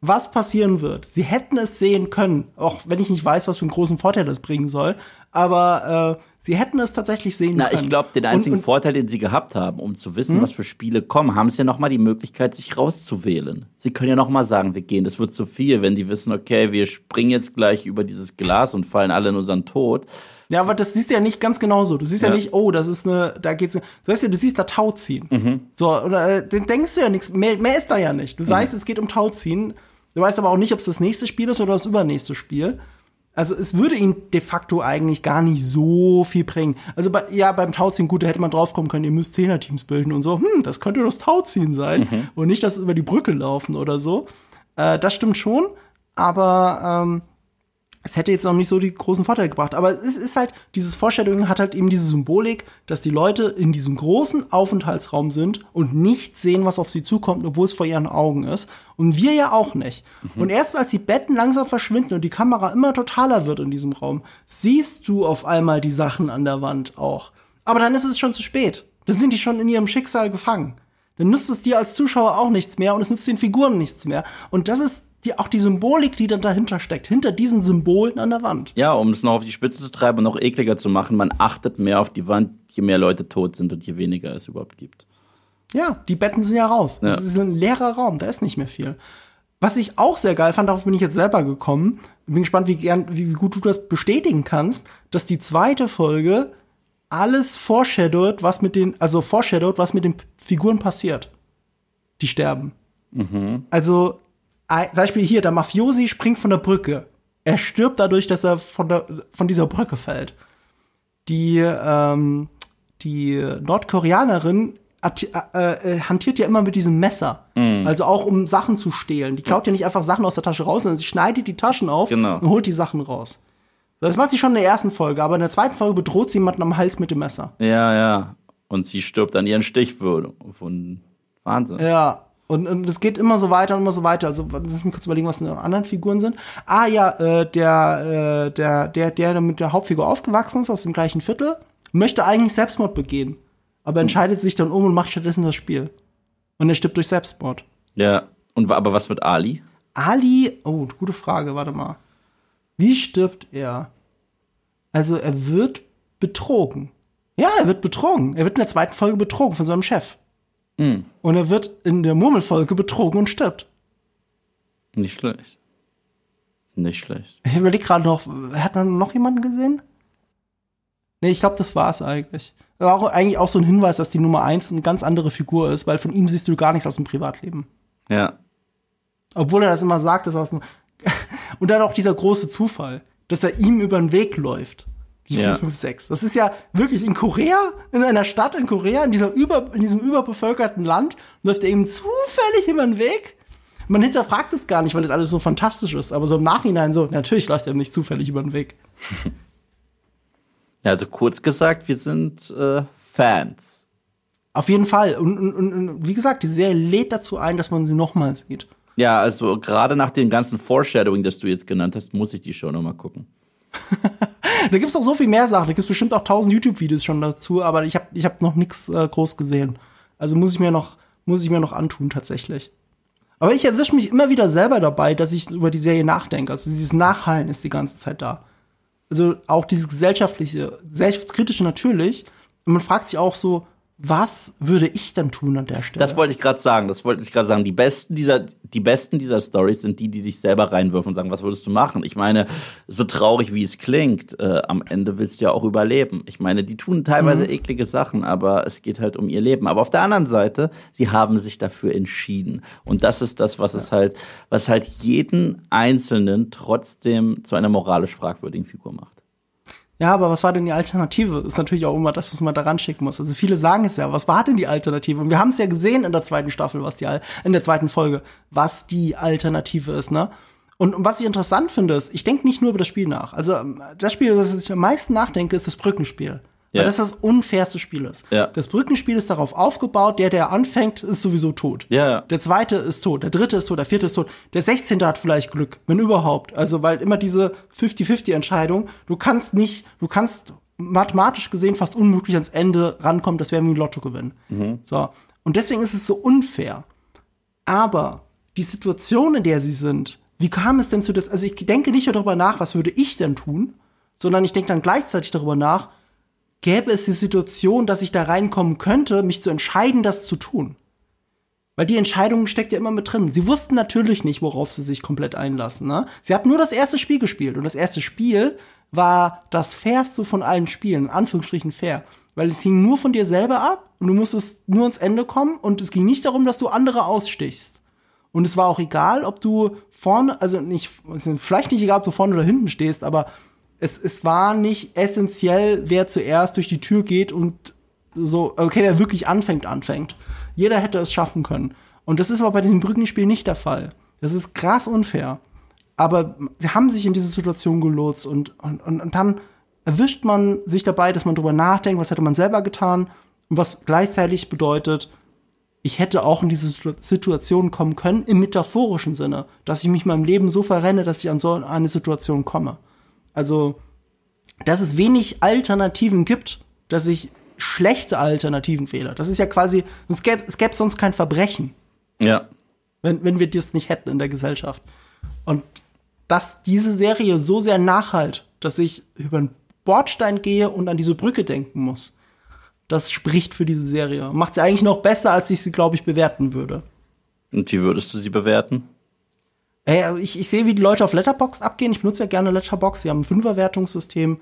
Was passieren wird. Sie hätten es sehen können. Auch wenn ich nicht weiß, was für einen großen Vorteil das bringen soll. Aber, äh, Sie hätten es tatsächlich sehen Na, können. ich glaube, den einzigen und, und, Vorteil, den sie gehabt haben, um zu wissen, was für Spiele kommen, haben sie ja noch mal die Möglichkeit, sich rauszuwählen. Sie können ja noch mal sagen, wir gehen, das wird zu viel, wenn die wissen, okay, wir springen jetzt gleich über dieses Glas und fallen alle in unseren Tod. Ja, aber das siehst du ja nicht ganz genauso. Du siehst ja, Ja. nicht, oh, das ist eine, da geht's, du weißt ja, du siehst da Tauziehen. So, oder äh, dann denkst du ja nichts, mehr, mehr ist da ja nicht. Du weißt, es geht um Tauziehen. Du weißt aber auch nicht, ob es das nächste Spiel ist oder das übernächste Spiel. Also es würde ihn de facto eigentlich gar nicht so viel bringen. Also bei, ja, beim Tauziehen, gut, da hätte man draufkommen können, ihr müsst Zehner-Teams bilden und so. Hm, das könnte das Tauziehen sein. Mhm. Und nicht das über die Brücke laufen oder so. Äh, das stimmt schon. Aber ähm, es hätte jetzt noch nicht so die großen Vorteile gebracht. Aber es ist halt, dieses Foreshadowing hat halt eben diese Symbolik, dass die Leute in diesem großen Aufenthaltsraum sind und nicht sehen, was auf sie zukommt, obwohl es vor ihren Augen ist. Und wir ja auch nicht. Mhm. Und erst als die Betten langsam verschwinden und die Kamera immer totaler wird in diesem Raum, siehst du auf einmal die Sachen an der Wand auch. Aber dann ist es schon zu spät. Dann sind die schon in ihrem Schicksal gefangen. Dann nützt es dir als Zuschauer auch nichts mehr und es nützt den Figuren nichts mehr. Und das ist die, auch die Symbolik, die dann dahinter steckt, hinter diesen Symbolen an der Wand. Ja, um es noch auf die Spitze zu treiben und noch ekliger zu machen, man achtet mehr auf die Wand, je mehr Leute tot sind und je weniger es überhaupt gibt. Ja, die Betten sind ja raus. Ja. Das ist ein leerer Raum, da ist nicht mehr viel. Was ich auch sehr geil fand, darauf bin ich jetzt selber gekommen. Bin gespannt, wie, gern, wie gut du das bestätigen kannst, dass die zweite Folge alles foreshadowt, was mit den, also foreshadowt, was mit den Figuren passiert. Die sterben. Mhm. Also Beispiel hier, der Mafiosi springt von der Brücke. Er stirbt dadurch, dass er von, der, von dieser Brücke fällt. Die, ähm, die Nordkoreanerin äh, äh, hantiert ja immer mit diesem Messer. Mm. Also auch um Sachen zu stehlen. Die klaut ja nicht einfach Sachen aus der Tasche raus, sondern sie schneidet die Taschen auf genau. und holt die Sachen raus. Das macht sie schon in der ersten Folge, aber in der zweiten Folge bedroht sie jemanden am Hals mit dem Messer. Ja, ja. Und sie stirbt an ihren Stichwunden. Wahnsinn. Ja, und, und es geht immer so weiter und immer so weiter. Also lass mich kurz überlegen, was die anderen Figuren sind. Ah ja, äh, der, äh, der, der, der mit der Hauptfigur aufgewachsen ist aus dem gleichen Viertel, möchte eigentlich Selbstmord begehen, aber entscheidet sich dann um und macht stattdessen das Spiel. Und er stirbt durch Selbstmord. Ja. Und aber was mit Ali? Ali, oh, gute Frage, warte mal. Wie stirbt er? Also er wird betrogen. Ja, er wird betrogen. Er wird in der zweiten Folge betrogen von seinem Chef. Mhm. Und er wird in der Murmelfolge betrogen und stirbt. Nicht schlecht. Nicht schlecht. Ich überlege gerade noch, hat man noch jemanden gesehen? Nee, ich glaube, das war's eigentlich. war auch eigentlich auch so ein Hinweis, dass die Nummer eins eine ganz andere Figur ist, weil von ihm siehst du gar nichts aus dem Privatleben. Ja. Obwohl er das immer sagt, ist aus dem [laughs] und dann auch dieser große Zufall, dass er ihm über den Weg läuft. Die ja. 456. Das ist ja wirklich in Korea, in einer Stadt in Korea, in, dieser über, in diesem überbevölkerten Land, läuft er eben zufällig über den Weg. Man hinterfragt es gar nicht, weil das alles so fantastisch ist. Aber so im Nachhinein so, natürlich läuft er nicht zufällig über den Weg. [laughs] Also kurz gesagt, wir sind äh, Fans. Auf jeden Fall. Und, und, und wie gesagt, die Serie lädt dazu ein, dass man sie nochmal sieht. Ja, also gerade nach dem ganzen Foreshadowing, das du jetzt genannt hast, muss ich die Show nochmal gucken. [laughs] [laughs] da gibt's noch so viel mehr Sachen. Da gibt's bestimmt auch tausend YouTube-Videos schon dazu, aber ich habe ich hab noch nichts äh, groß gesehen. Also muss ich mir noch, muss ich mir noch antun tatsächlich. Aber ich erwische mich immer wieder selber dabei, dass ich über die Serie nachdenke. Also dieses Nachhallen ist die ganze Zeit da. Also auch dieses gesellschaftliche, gesellschaftskritische natürlich. Und man fragt sich auch so, was würde ich dann tun an der Stelle? Das wollte ich gerade sagen. Das wollte ich gerade sagen. Die besten dieser, die besten dieser Stories sind die, die dich selber reinwürfen und sagen, was würdest du machen? Ich meine, so traurig wie es klingt, äh, am Ende willst du ja auch überleben. Ich meine, die tun teilweise mhm. eklige Sachen, aber es geht halt um ihr Leben. Aber auf der anderen Seite, sie haben sich dafür entschieden. Und das ist das, was ja. es halt, was halt jeden Einzelnen trotzdem zu einer moralisch fragwürdigen Figur macht. Ja, aber was war denn die Alternative? Ist natürlich auch immer das, was man daran schicken muss. Also viele sagen es ja, was war denn die Alternative? Und wir haben es ja gesehen in der zweiten Staffel, was die in der zweiten Folge, was die Alternative ist, ne? Und, und was ich interessant finde, ist, ich denke nicht nur über das Spiel nach. Also das Spiel, das ich am meisten nachdenke, ist das Brückenspiel. Ja. Weil das das unfairste Spiel ist. Ja. Das Brückenspiel ist darauf aufgebaut, der, der anfängt, ist sowieso tot. Ja. Der zweite ist tot, der dritte ist tot, der vierte ist tot, der sechzehnte hat vielleicht Glück, wenn überhaupt. Also, weil immer diese 50-50-Entscheidung, du kannst nicht, du kannst mathematisch gesehen fast unmöglich ans Ende rankommen, das wäre wie ein Lotto gewinnen. Mhm. So. Und deswegen ist es so unfair. Aber die Situation, in der sie sind, wie kam es denn zu das, also ich denke nicht nur darüber nach, was würde ich denn tun, sondern ich denke dann gleichzeitig darüber nach, gäbe es die Situation, dass ich da reinkommen könnte, mich zu entscheiden, das zu tun. Weil die Entscheidung steckt ja immer mit drin. Sie wussten natürlich nicht, worauf sie sich komplett einlassen. Ne? Sie hatten nur das erste Spiel gespielt und das erste Spiel war das fairste von allen Spielen, in Anführungsstrichen fair. Weil es hing nur von dir selber ab und du musstest nur ans Ende kommen und es ging nicht darum, dass du andere ausstichst. Und es war auch egal, ob du vorne, also nicht, vielleicht nicht egal, ob du vorne oder hinten stehst, aber es, es war nicht essentiell, wer zuerst durch die Tür geht und so, okay, wer wirklich anfängt, anfängt. Jeder hätte es schaffen können. Und das ist aber bei diesem Brückenspiel nicht der Fall. Das ist krass unfair. Aber sie haben sich in diese Situation gelotst und, und, und, und dann erwischt man sich dabei, dass man drüber nachdenkt, was hätte man selber getan und was gleichzeitig bedeutet, ich hätte auch in diese Situation kommen können, im metaphorischen Sinne, dass ich mich meinem Leben so verrenne, dass ich an so eine Situation komme. Also, dass es wenig Alternativen gibt, dass ich schlechte Alternativen wähle. Das ist ja quasi, es gäbe, es gäbe sonst kein Verbrechen. Ja. Wenn, wenn wir das nicht hätten in der Gesellschaft. Und dass diese Serie so sehr nachhalt, dass ich über einen Bordstein gehe und an diese Brücke denken muss. Das spricht für diese Serie. Macht sie eigentlich noch besser, als ich sie, glaube ich, bewerten würde. Und wie würdest du sie bewerten? Ey, ich, ich sehe, wie die Leute auf Letterbox abgehen. Ich benutze ja gerne Letterbox. Sie haben ein Fünferwertungssystem.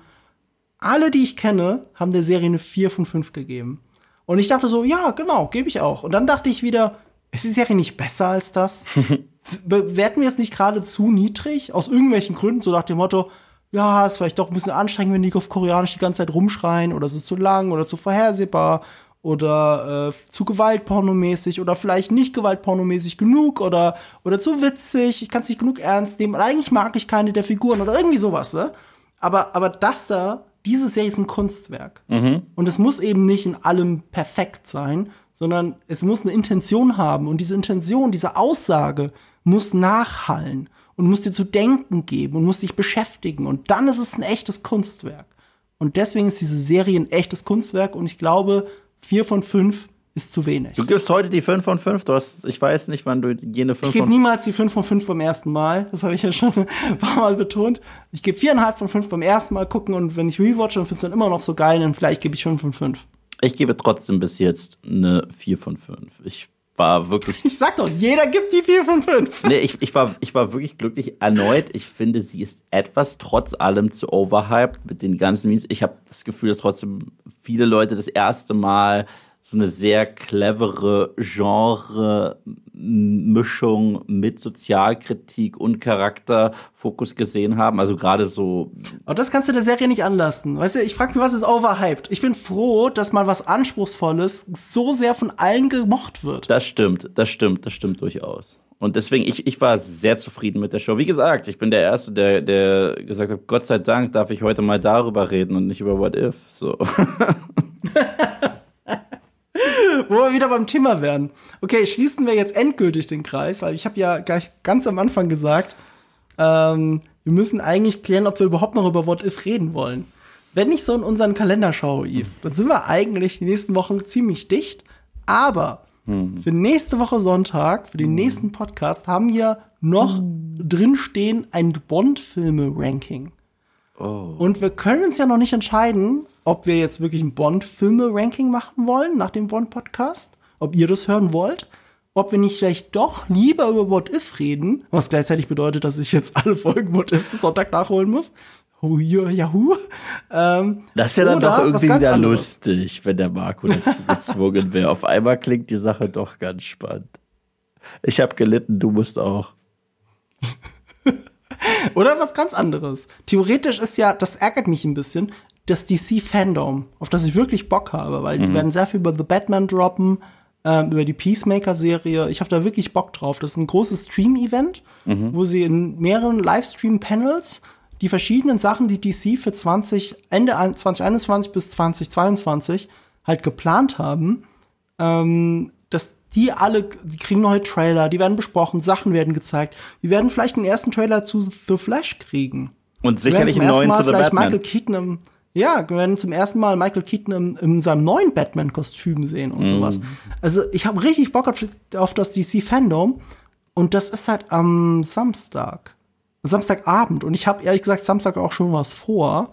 Alle, die ich kenne, haben der Serie eine 4 von 5 gegeben. Und ich dachte so, ja, genau, gebe ich auch. Und dann dachte ich wieder, ist die Serie nicht besser als das? [laughs] Bewerten wir es nicht gerade zu niedrig? Aus irgendwelchen Gründen, so nach dem Motto, ja, ist vielleicht doch ein bisschen anstrengend, wenn die auf Koreanisch die ganze Zeit rumschreien oder es ist zu lang oder zu vorhersehbar oder äh, zu gewaltpornomäßig oder vielleicht nicht gewaltpornomäßig genug oder oder zu witzig, ich kann es nicht genug ernst nehmen, oder eigentlich mag ich keine der Figuren oder irgendwie sowas, ne? Aber aber das da, diese Serie ist ein Kunstwerk. Mhm. Und es muss eben nicht in allem perfekt sein, sondern es muss eine Intention haben und diese Intention, diese Aussage muss nachhallen und muss dir zu denken geben und muss dich beschäftigen. Und dann ist es ein echtes Kunstwerk. Und deswegen ist diese Serie ein echtes Kunstwerk und ich glaube, vier von fünf ist zu wenig. Du gibst heute die 5 von 5. Du hast, ich weiß nicht, wann du jene 5 Ich gebe niemals die 5 von 5 beim ersten Mal. Das habe ich ja schon [laughs] ein paar Mal betont. Ich gebe viereinhalb von 5 beim ersten Mal gucken und wenn ich rewatche und finde es dann immer noch so geil, dann vielleicht gebe ich 5 von 5. Ich gebe trotzdem bis jetzt eine 4 von 5. Ich war wirklich. Ich sag doch, jeder gibt die 4 von 5. Nee, ich, ich, war, ich war wirklich glücklich. Erneut, ich finde, sie ist etwas trotz allem zu overhyped mit den ganzen Memes. Ich habe das Gefühl, dass trotzdem viele Leute das erste Mal so eine sehr clevere Genre-Mischung mit Sozialkritik und Charakterfokus gesehen haben. Also gerade so. Aber das kannst du der Serie nicht anlasten. Weißt du, ich frage mich, was ist overhyped? Ich bin froh, dass mal was Anspruchsvolles so sehr von allen gemocht wird. Das stimmt, das stimmt, das stimmt durchaus. Und deswegen, ich, ich war sehr zufrieden mit der Show. Wie gesagt, ich bin der Erste, der, der gesagt hat, Gott sei Dank darf ich heute mal darüber reden und nicht über What If. So. [laughs] [laughs] Wo wir wieder beim Thema wären. Okay, schließen wir jetzt endgültig den Kreis, weil ich habe ja gleich ganz am Anfang gesagt, ähm, wir müssen eigentlich klären, ob wir überhaupt noch über What If reden wollen. Wenn ich so in unseren Kalender schaue, Yves, dann sind wir eigentlich die nächsten Wochen ziemlich dicht. Aber für nächste Woche Sonntag, für den nächsten Podcast, haben wir noch drinstehen ein Bond-Filme-Ranking. Oh. Und wir können uns ja noch nicht entscheiden, ob wir jetzt wirklich ein Bond-Filme-Ranking machen wollen nach dem Bond-Podcast, ob ihr das hören wollt, ob wir nicht vielleicht doch lieber über What If reden, was gleichzeitig bedeutet, dass ich jetzt alle Folgen What If bis Sonntag nachholen muss. Oh, Yahoo. Ähm, Das wäre dann doch irgendwie wieder anderes. lustig, wenn der Marco dazu [laughs] gezwungen wäre. Auf einmal klingt die Sache doch ganz spannend. Ich habe gelitten, du musst auch. [laughs] Oder was ganz anderes. Theoretisch ist ja, das ärgert mich ein bisschen, das DC-Fandom, auf das ich wirklich Bock habe, weil die werden sehr viel über The Batman droppen, ähm, über die Peacemaker-Serie. Ich habe da wirklich Bock drauf. Das ist ein großes Stream-Event, wo sie in mehreren Livestream-Panels die verschiedenen Sachen, die DC für 20, Ende an- 2021 bis 2022 halt geplant haben, ähm, dass die alle, die kriegen neue Trailer, die werden besprochen, Sachen werden gezeigt. Wir werden vielleicht den ersten Trailer zu The Flash kriegen. Und sicherlich einen neuen Mal zu The vielleicht Batman. Michael Keaton im, ja, wir werden zum ersten Mal Michael Keaton im, in seinem neuen Batman-Kostüm sehen Mhm. und sowas. Also ich habe richtig Bock auf, auf das DC-Fandom und das ist halt am Samstag. Samstagabend und ich habe ehrlich gesagt Samstag auch schon was vor.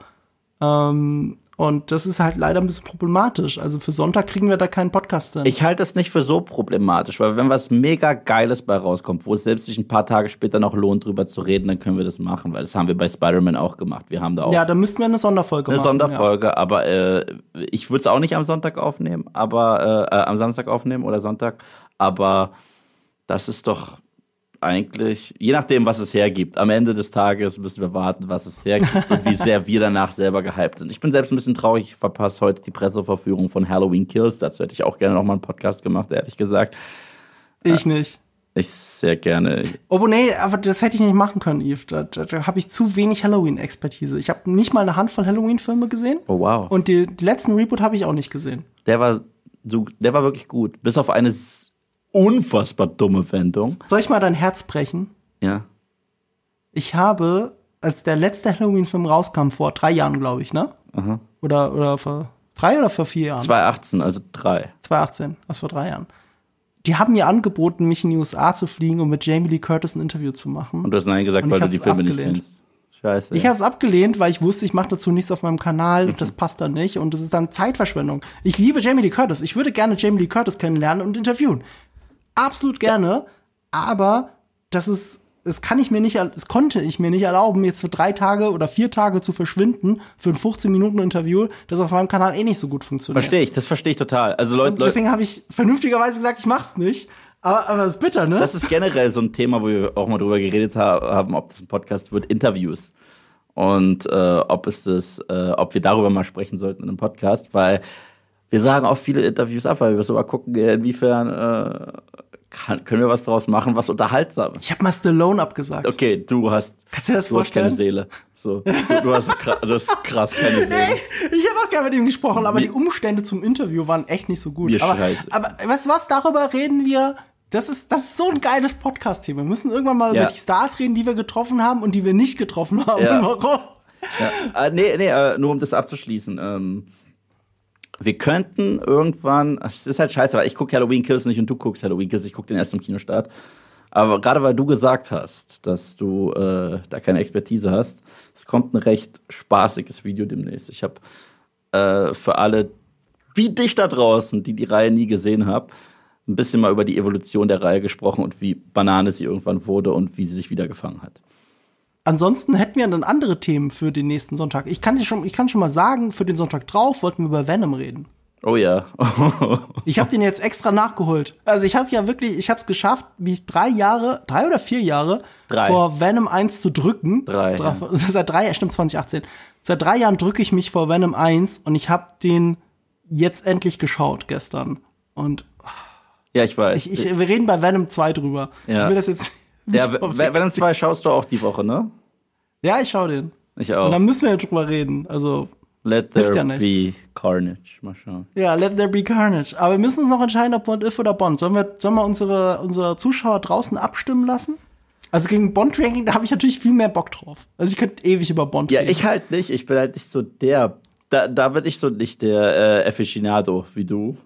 Ähm, und das ist halt leider ein bisschen problematisch. Also für Sonntag kriegen wir da keinen Podcast hin. Ich halte das nicht für so problematisch, weil wenn was mega Geiles bei rauskommt, wo es selbst sich ein paar Tage später noch lohnt, drüber zu reden, dann können wir das machen, weil das haben wir bei Spider-Man auch gemacht. Wir haben da auch ja, da müssten wir eine Sonderfolge eine machen. Sonderfolge, aber äh, ich würde es auch nicht am Sonntag aufnehmen, aber äh, äh, am Samstag aufnehmen oder Sonntag, aber das ist doch eigentlich, je nachdem, was es hergibt, am Ende des Tages müssen wir warten, was es hergibt und wie sehr wir danach selber gehypt sind. Ich bin selbst ein bisschen traurig, ich verpasse heute die Presseverführung von Halloween Kills. Dazu hätte ich auch gerne noch mal einen Podcast gemacht, ehrlich gesagt. Ich nicht. Ich sehr gerne. Oh, nee, aber das hätte ich nicht machen können, Yves. Da, da, da habe ich zu wenig Halloween-Expertise. Ich habe nicht mal eine Handvoll Halloween-Filme gesehen. Oh, wow. Und die, die letzten Reboot habe ich auch nicht gesehen. Der war, der war wirklich gut. Bis auf eine unfassbar dumme Wendung. Soll ich mal dein Herz brechen? Ja. Ich habe, als der letzte Halloween-Film rauskam, vor drei Jahren, glaube ich, ne? Aha. Oder, oder vor drei oder vor vier Jahren? 2018, also drei. 2018, also vor drei Jahren. Die haben mir angeboten, mich in die USA zu fliegen, um mit Jamie Lee Curtis ein Interview zu machen. Und du hast Nein gesagt, Und weil du die Filme abgelehnt. nicht kennst. Scheiße. Ich habe es abgelehnt, weil ich wusste, ich mache dazu nichts auf meinem Kanal Mhm. und das passt dann nicht und das ist dann Zeitverschwendung. Ich liebe Jamie Lee Curtis. Ich würde gerne Jamie Lee Curtis kennenlernen und interviewen. Absolut gerne, aber das ist es kann ich mir nicht, es konnte ich mir nicht erlauben, jetzt für drei Tage oder vier Tage zu verschwinden für ein 15 Minuten Interview, das auf meinem Kanal eh nicht so gut funktioniert. Verstehe ich, das verstehe ich total. Also Leute, Und deswegen habe ich vernünftigerweise gesagt, ich mach's nicht. Aber, aber das ist bitter, ne? das ist generell so ein Thema, wo wir auch mal drüber geredet ha- haben, ob das ein Podcast wird, Interviews. Und äh, ob es das, äh, ob wir darüber mal sprechen sollten in einem Podcast, weil wir sagen auch viele Interviews ab, weil wir so mal gucken, inwiefern äh, kann, können wir was draus machen, was unterhaltsam ist. ich habe mal Stallone abgesagt. Okay, du hast, Kannst du das du hast keine? Seele. So, du, du hast hast krass keine [laughs] Seele. Ich habe auch gerne mit ihm gesprochen, aber Wie- die Umstände zum Interview waren echt nicht so gut. Wie aber, scheiße. aber weißt du was, darüber reden wir. Das ist, das ist so ein geiles Podcast-Thema. Wir müssen irgendwann mal Ja. über die Stars reden, die wir getroffen haben und die wir nicht getroffen haben. Ja. [laughs] Warum? Ja. Äh, nee, nee, äh, nur um das abzuschließen. Ähm, wir könnten irgendwann, es ist halt scheiße, weil ich gucke Halloween Kills nicht und du guckst Halloween Kills, ich gucke den erst im Kinostart. Aber gerade weil du gesagt hast, dass du äh, da keine Expertise hast, es kommt ein recht spaßiges Video demnächst. Ich habe äh, für alle, wie dich da draußen, die die Reihe nie gesehen haben, ein bisschen mal über die Evolution der Reihe gesprochen und wie Banane sie irgendwann wurde und wie sie sich wieder gefangen hat. Ansonsten hätten wir dann andere Themen für den nächsten Sonntag. Ich kann dir schon, ich kann schon mal sagen, für den Sonntag drauf wollten wir über Venom reden. Oh ja. [laughs] Ich habe den jetzt extra nachgeholt. Also ich habe ja wirklich, ich habe es geschafft, mich drei Jahre, drei oder vier Jahre Drei. vor Venom 1 zu drücken. Drei, ja. Seit drei, stimmt 2018. Seit drei Jahren drücke ich mich vor Venom 1 und ich habe den jetzt endlich geschaut gestern. Und ja, ich weiß. ich, ich, wir reden bei Venom 2 drüber. Ja. Ich will das jetzt Ja, vorweg- Venom 2 schaust du auch die Woche, ne? Ja, ich schau den. Ich Und auch. dann müssen wir ja drüber reden. Also, Let there ja be carnage. Mal schauen. ja, let there be carnage. Aber wir müssen uns noch entscheiden, ob Bond if oder Bond. Sollen wir, sollen wir unsere, unsere Zuschauer draußen abstimmen lassen? Also gegen Bond-Ranking, da habe ich natürlich viel mehr Bock drauf. Also ich könnte ewig über Bond Ja, reden. ich halt nicht. Ich bin halt nicht so der. Da, da bin ich so nicht der äh, Aficionado wie du.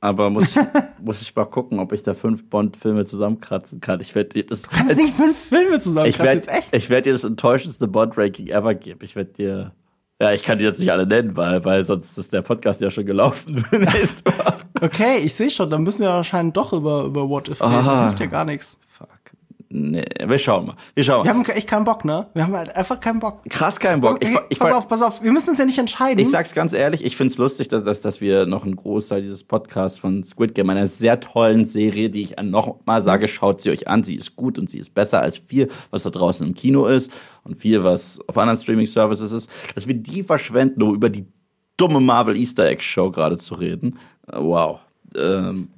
Aber muss ich, [laughs] muss ich mal gucken, ob ich da fünf Bond-Filme zusammenkratzen kann. Ich werde dir das. Kannst nicht fünf Filme zusammen ich werde ich werd dir das enttäuschendste Bond-Ranking ever geben. Ich werde dir. Ja, ich kann die jetzt nicht alle nennen, weil, weil sonst ist der Podcast ja schon gelaufen. [laughs] Okay, ich sehe schon, dann müssen wir wahrscheinlich doch über, über What If reden. Ah. Hilft ja gar nichts. Nee, wir schauen mal. Wir schauen Wir mal. haben echt keinen Bock, ne? Wir haben halt einfach keinen Bock. Krass keinen Bock. Okay, ich, ich, pass auf, pass auf, wir müssen uns ja nicht entscheiden. Ich sag's ganz ehrlich, ich find's lustig, dass, dass, dass wir noch einen Großteil dieses Podcasts von Squid Game, einer sehr tollen Serie, die ich noch mal sage, schaut sie euch an, sie ist gut und sie ist besser als viel, was da draußen im Kino ist und viel, was auf anderen Streaming-Services ist, dass wir die verschwenden, um über die dumme Marvel Easter Egg Show gerade zu reden. Äh, Wow. Ähm,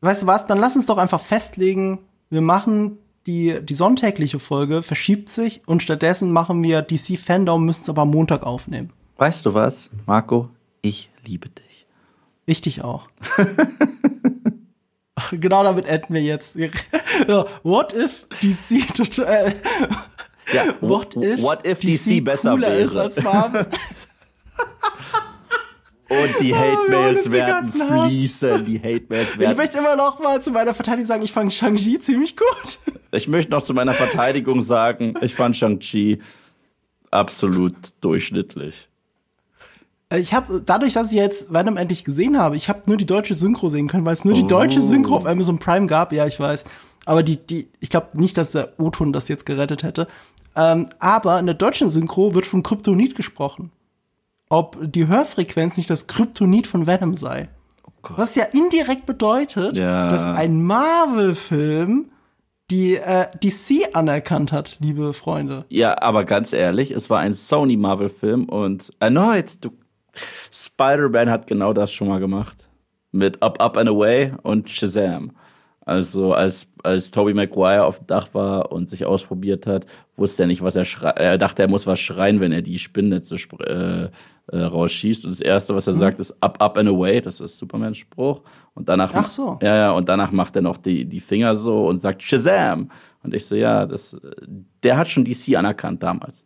weißt du was, dann lass uns doch einfach festlegen, wir machen die, die sonntägliche Folge, verschiebt sich und stattdessen machen wir DC Fandom, müssen es aber am Montag aufnehmen. weißt du was, Marco? Ich liebe dich. Ich dich auch. [laughs] Genau damit enden wir jetzt. What if DC total, Ja, What if, what if DC, besser cooler wäre? ist als Marvel? [laughs] [laughs] und die [laughs] wir Hate-Mails holen werden fließen, die Hate-Mails Ich werden möchte immer noch mal zu meiner Verteidigung sagen, ich fand Shang-Chi ziemlich gut. [laughs] Ich möchte noch zu meiner Verteidigung sagen, ich fand Shang-Chi absolut durchschnittlich. Ich habe dadurch, dass ich jetzt Venom endlich gesehen habe, ich habe nur die deutsche Synchro sehen können, weil es nur die deutsche Oh. Synchro auf Amazon Prime gab. Ja, ich weiß. Aber die, die, ich glaube nicht, dass der O-Ton das jetzt gerettet hätte. Ähm, aber in der deutschen Synchro wird von Kryptonit gesprochen. Ob die Hörfrequenz nicht das Kryptonit von Venom sei. Gott. Was ja indirekt bedeutet, Ja. dass ein Marvel-Film die äh, DC anerkannt hat, liebe Freunde. Ja, aber ganz ehrlich, es war ein Sony Marvel Film und erneut, du Spider-Man hat genau das schon mal gemacht. Mit Up, Up and Away und Shazam. Also als, als Tobey Maguire auf dem Dach war und sich ausprobiert hat, wusste er nicht, was er schreit. Er dachte, er muss was schreien, wenn er die Spinnnetze äh, äh, rausschießt. Und das Erste, was er mhm. sagt, ist Up, Up and Away. Das ist Supermans Spruch. Und danach, Ach so. ja, ja, und danach macht er noch die, die Finger so und sagt Shazam. Und ich so, ja, das, der hat schon DC anerkannt damals.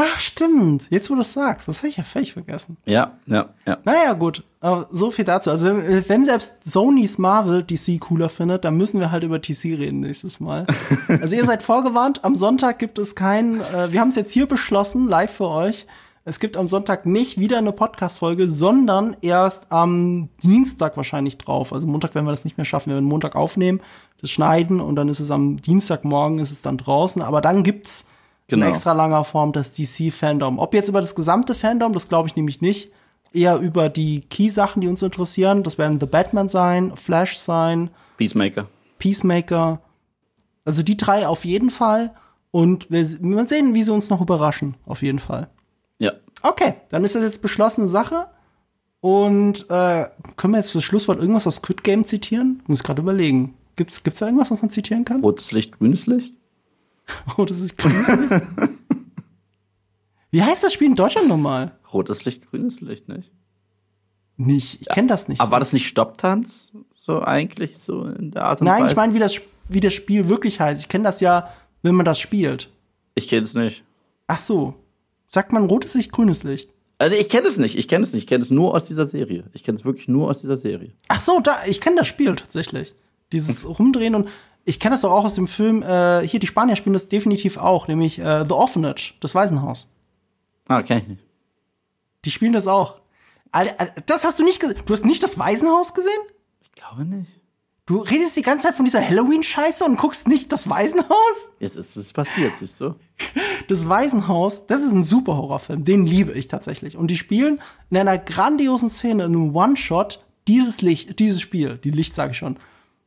Ach, stimmt. Jetzt, wo du es sagst, das habe ich ja völlig vergessen. Ja, ja, ja. Naja, gut. Aber so viel dazu. Also, wenn selbst Sony's Marvel DC cooler findet, dann müssen wir halt über DC reden nächstes Mal. [laughs] also, ihr seid vorgewarnt. Am Sonntag gibt es keinen, äh, wir haben es jetzt hier beschlossen, live für euch. Es gibt am Sonntag nicht wieder eine Podcast-Folge, sondern erst am Dienstag wahrscheinlich drauf. Also Montag werden wir das nicht mehr schaffen. Wir werden Montag aufnehmen, das schneiden und dann ist es am Dienstagmorgen ist es dann draußen. Aber dann gibt's genau. in extra langer Form das DC-Fandom. Ob jetzt über das gesamte Fandom, das glaube ich nämlich nicht. Eher über die Key-Sachen, die uns interessieren. Das werden The Batman sein, Flash sein. Peacemaker. Peacemaker. Also die drei auf jeden Fall. Und wir, wir sehen, wie sie uns noch überraschen. Auf jeden Fall. Ja. Okay, dann ist das jetzt beschlossene Sache. Und äh, können wir jetzt für das Schlusswort irgendwas aus Squid Game zitieren? Muss gerade überlegen. Gibt's, gibt's da irgendwas, was man zitieren kann? Rotes Licht, grünes Licht? [laughs] Rotes Licht, grünes Licht? Wie heißt das Spiel in Deutschland nochmal? Rotes Licht, grünes Licht, nicht? Nicht, ich kenne das nicht. Aber so. war das nicht Stopptanz? So eigentlich, so in der Art und Nein, Weise? ich meine, wie das, wie das Spiel wirklich heißt. Ich kenne das ja, wenn man das spielt. Ich kenne es nicht. Ach so. Sagt man rotes Licht, grünes Licht? Also ich kenne es nicht, ich kenne es nicht, ich kenne es nur aus dieser Serie. Ich kenne es wirklich nur aus dieser Serie. Ach so, da, ich kenne das Spiel tatsächlich. Dieses Rumdrehen und ich kenne das doch auch aus dem Film, äh, hier, die Spanier spielen das definitiv auch, nämlich äh, The Orphanage, das Waisenhaus. Ah, kenn ich nicht. Die spielen das auch. Alter, das hast du nicht gesehen. Du hast nicht das Waisenhaus gesehen? Ich glaube nicht. Du redest die ganze Zeit von dieser Halloween-Scheiße und guckst nicht das Waisenhaus? Jetzt ist es passiert, siehst du? Das Waisenhaus, das ist ein super Horrorfilm. Den liebe ich tatsächlich. Und die spielen in einer grandiosen Szene, in einem One-Shot, dieses Licht, dieses Spiel, die Licht sage ich schon.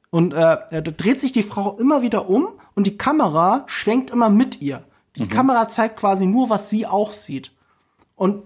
Und äh, da dreht sich die Frau immer wieder um und die Kamera schwenkt immer mit ihr. Die mhm. Kamera zeigt quasi nur, was sie auch sieht. Und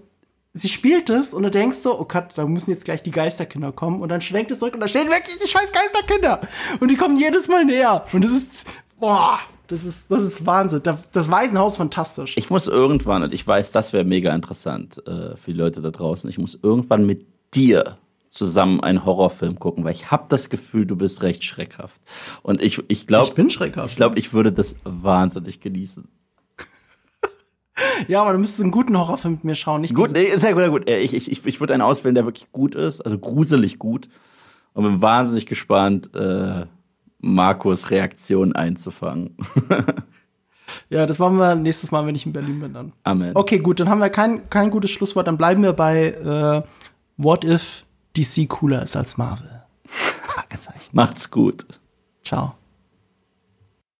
sie spielt es und du denkst so, oh Gott, da müssen jetzt gleich die Geisterkinder kommen und dann schwenkt es zurück und da stehen wirklich die scheiß Geisterkinder und die kommen jedes Mal näher und das ist, boah, das ist, das ist Wahnsinn. Das Waisenhaus fantastisch. Ich muss irgendwann, und ich weiß, das wäre mega interessant äh, für die Leute da draußen, ich muss irgendwann mit dir zusammen einen Horrorfilm gucken, weil ich habe das Gefühl, du bist recht schreckhaft. Und ich, ich glaube, ich bin schreckhaft. Ich glaube, ich würde das wahnsinnig genießen. [laughs] Ja, aber du müsstest einen guten Horrorfilm mit mir schauen. Nicht gut, nee, sehr gut, sehr gut. Ich, ich, ich, ich würde einen auswählen, der wirklich gut ist, also gruselig gut. Und bin wahnsinnig gespannt, äh, Markus Reaktion einzufangen. [laughs] ja, das machen wir nächstes Mal, wenn ich in Berlin bin dann. Amen. Okay, gut, dann haben wir kein, kein gutes Schlusswort. Dann bleiben wir bei äh, What if DC cooler ist als Marvel? [laughs] Macht's gut. Ciao.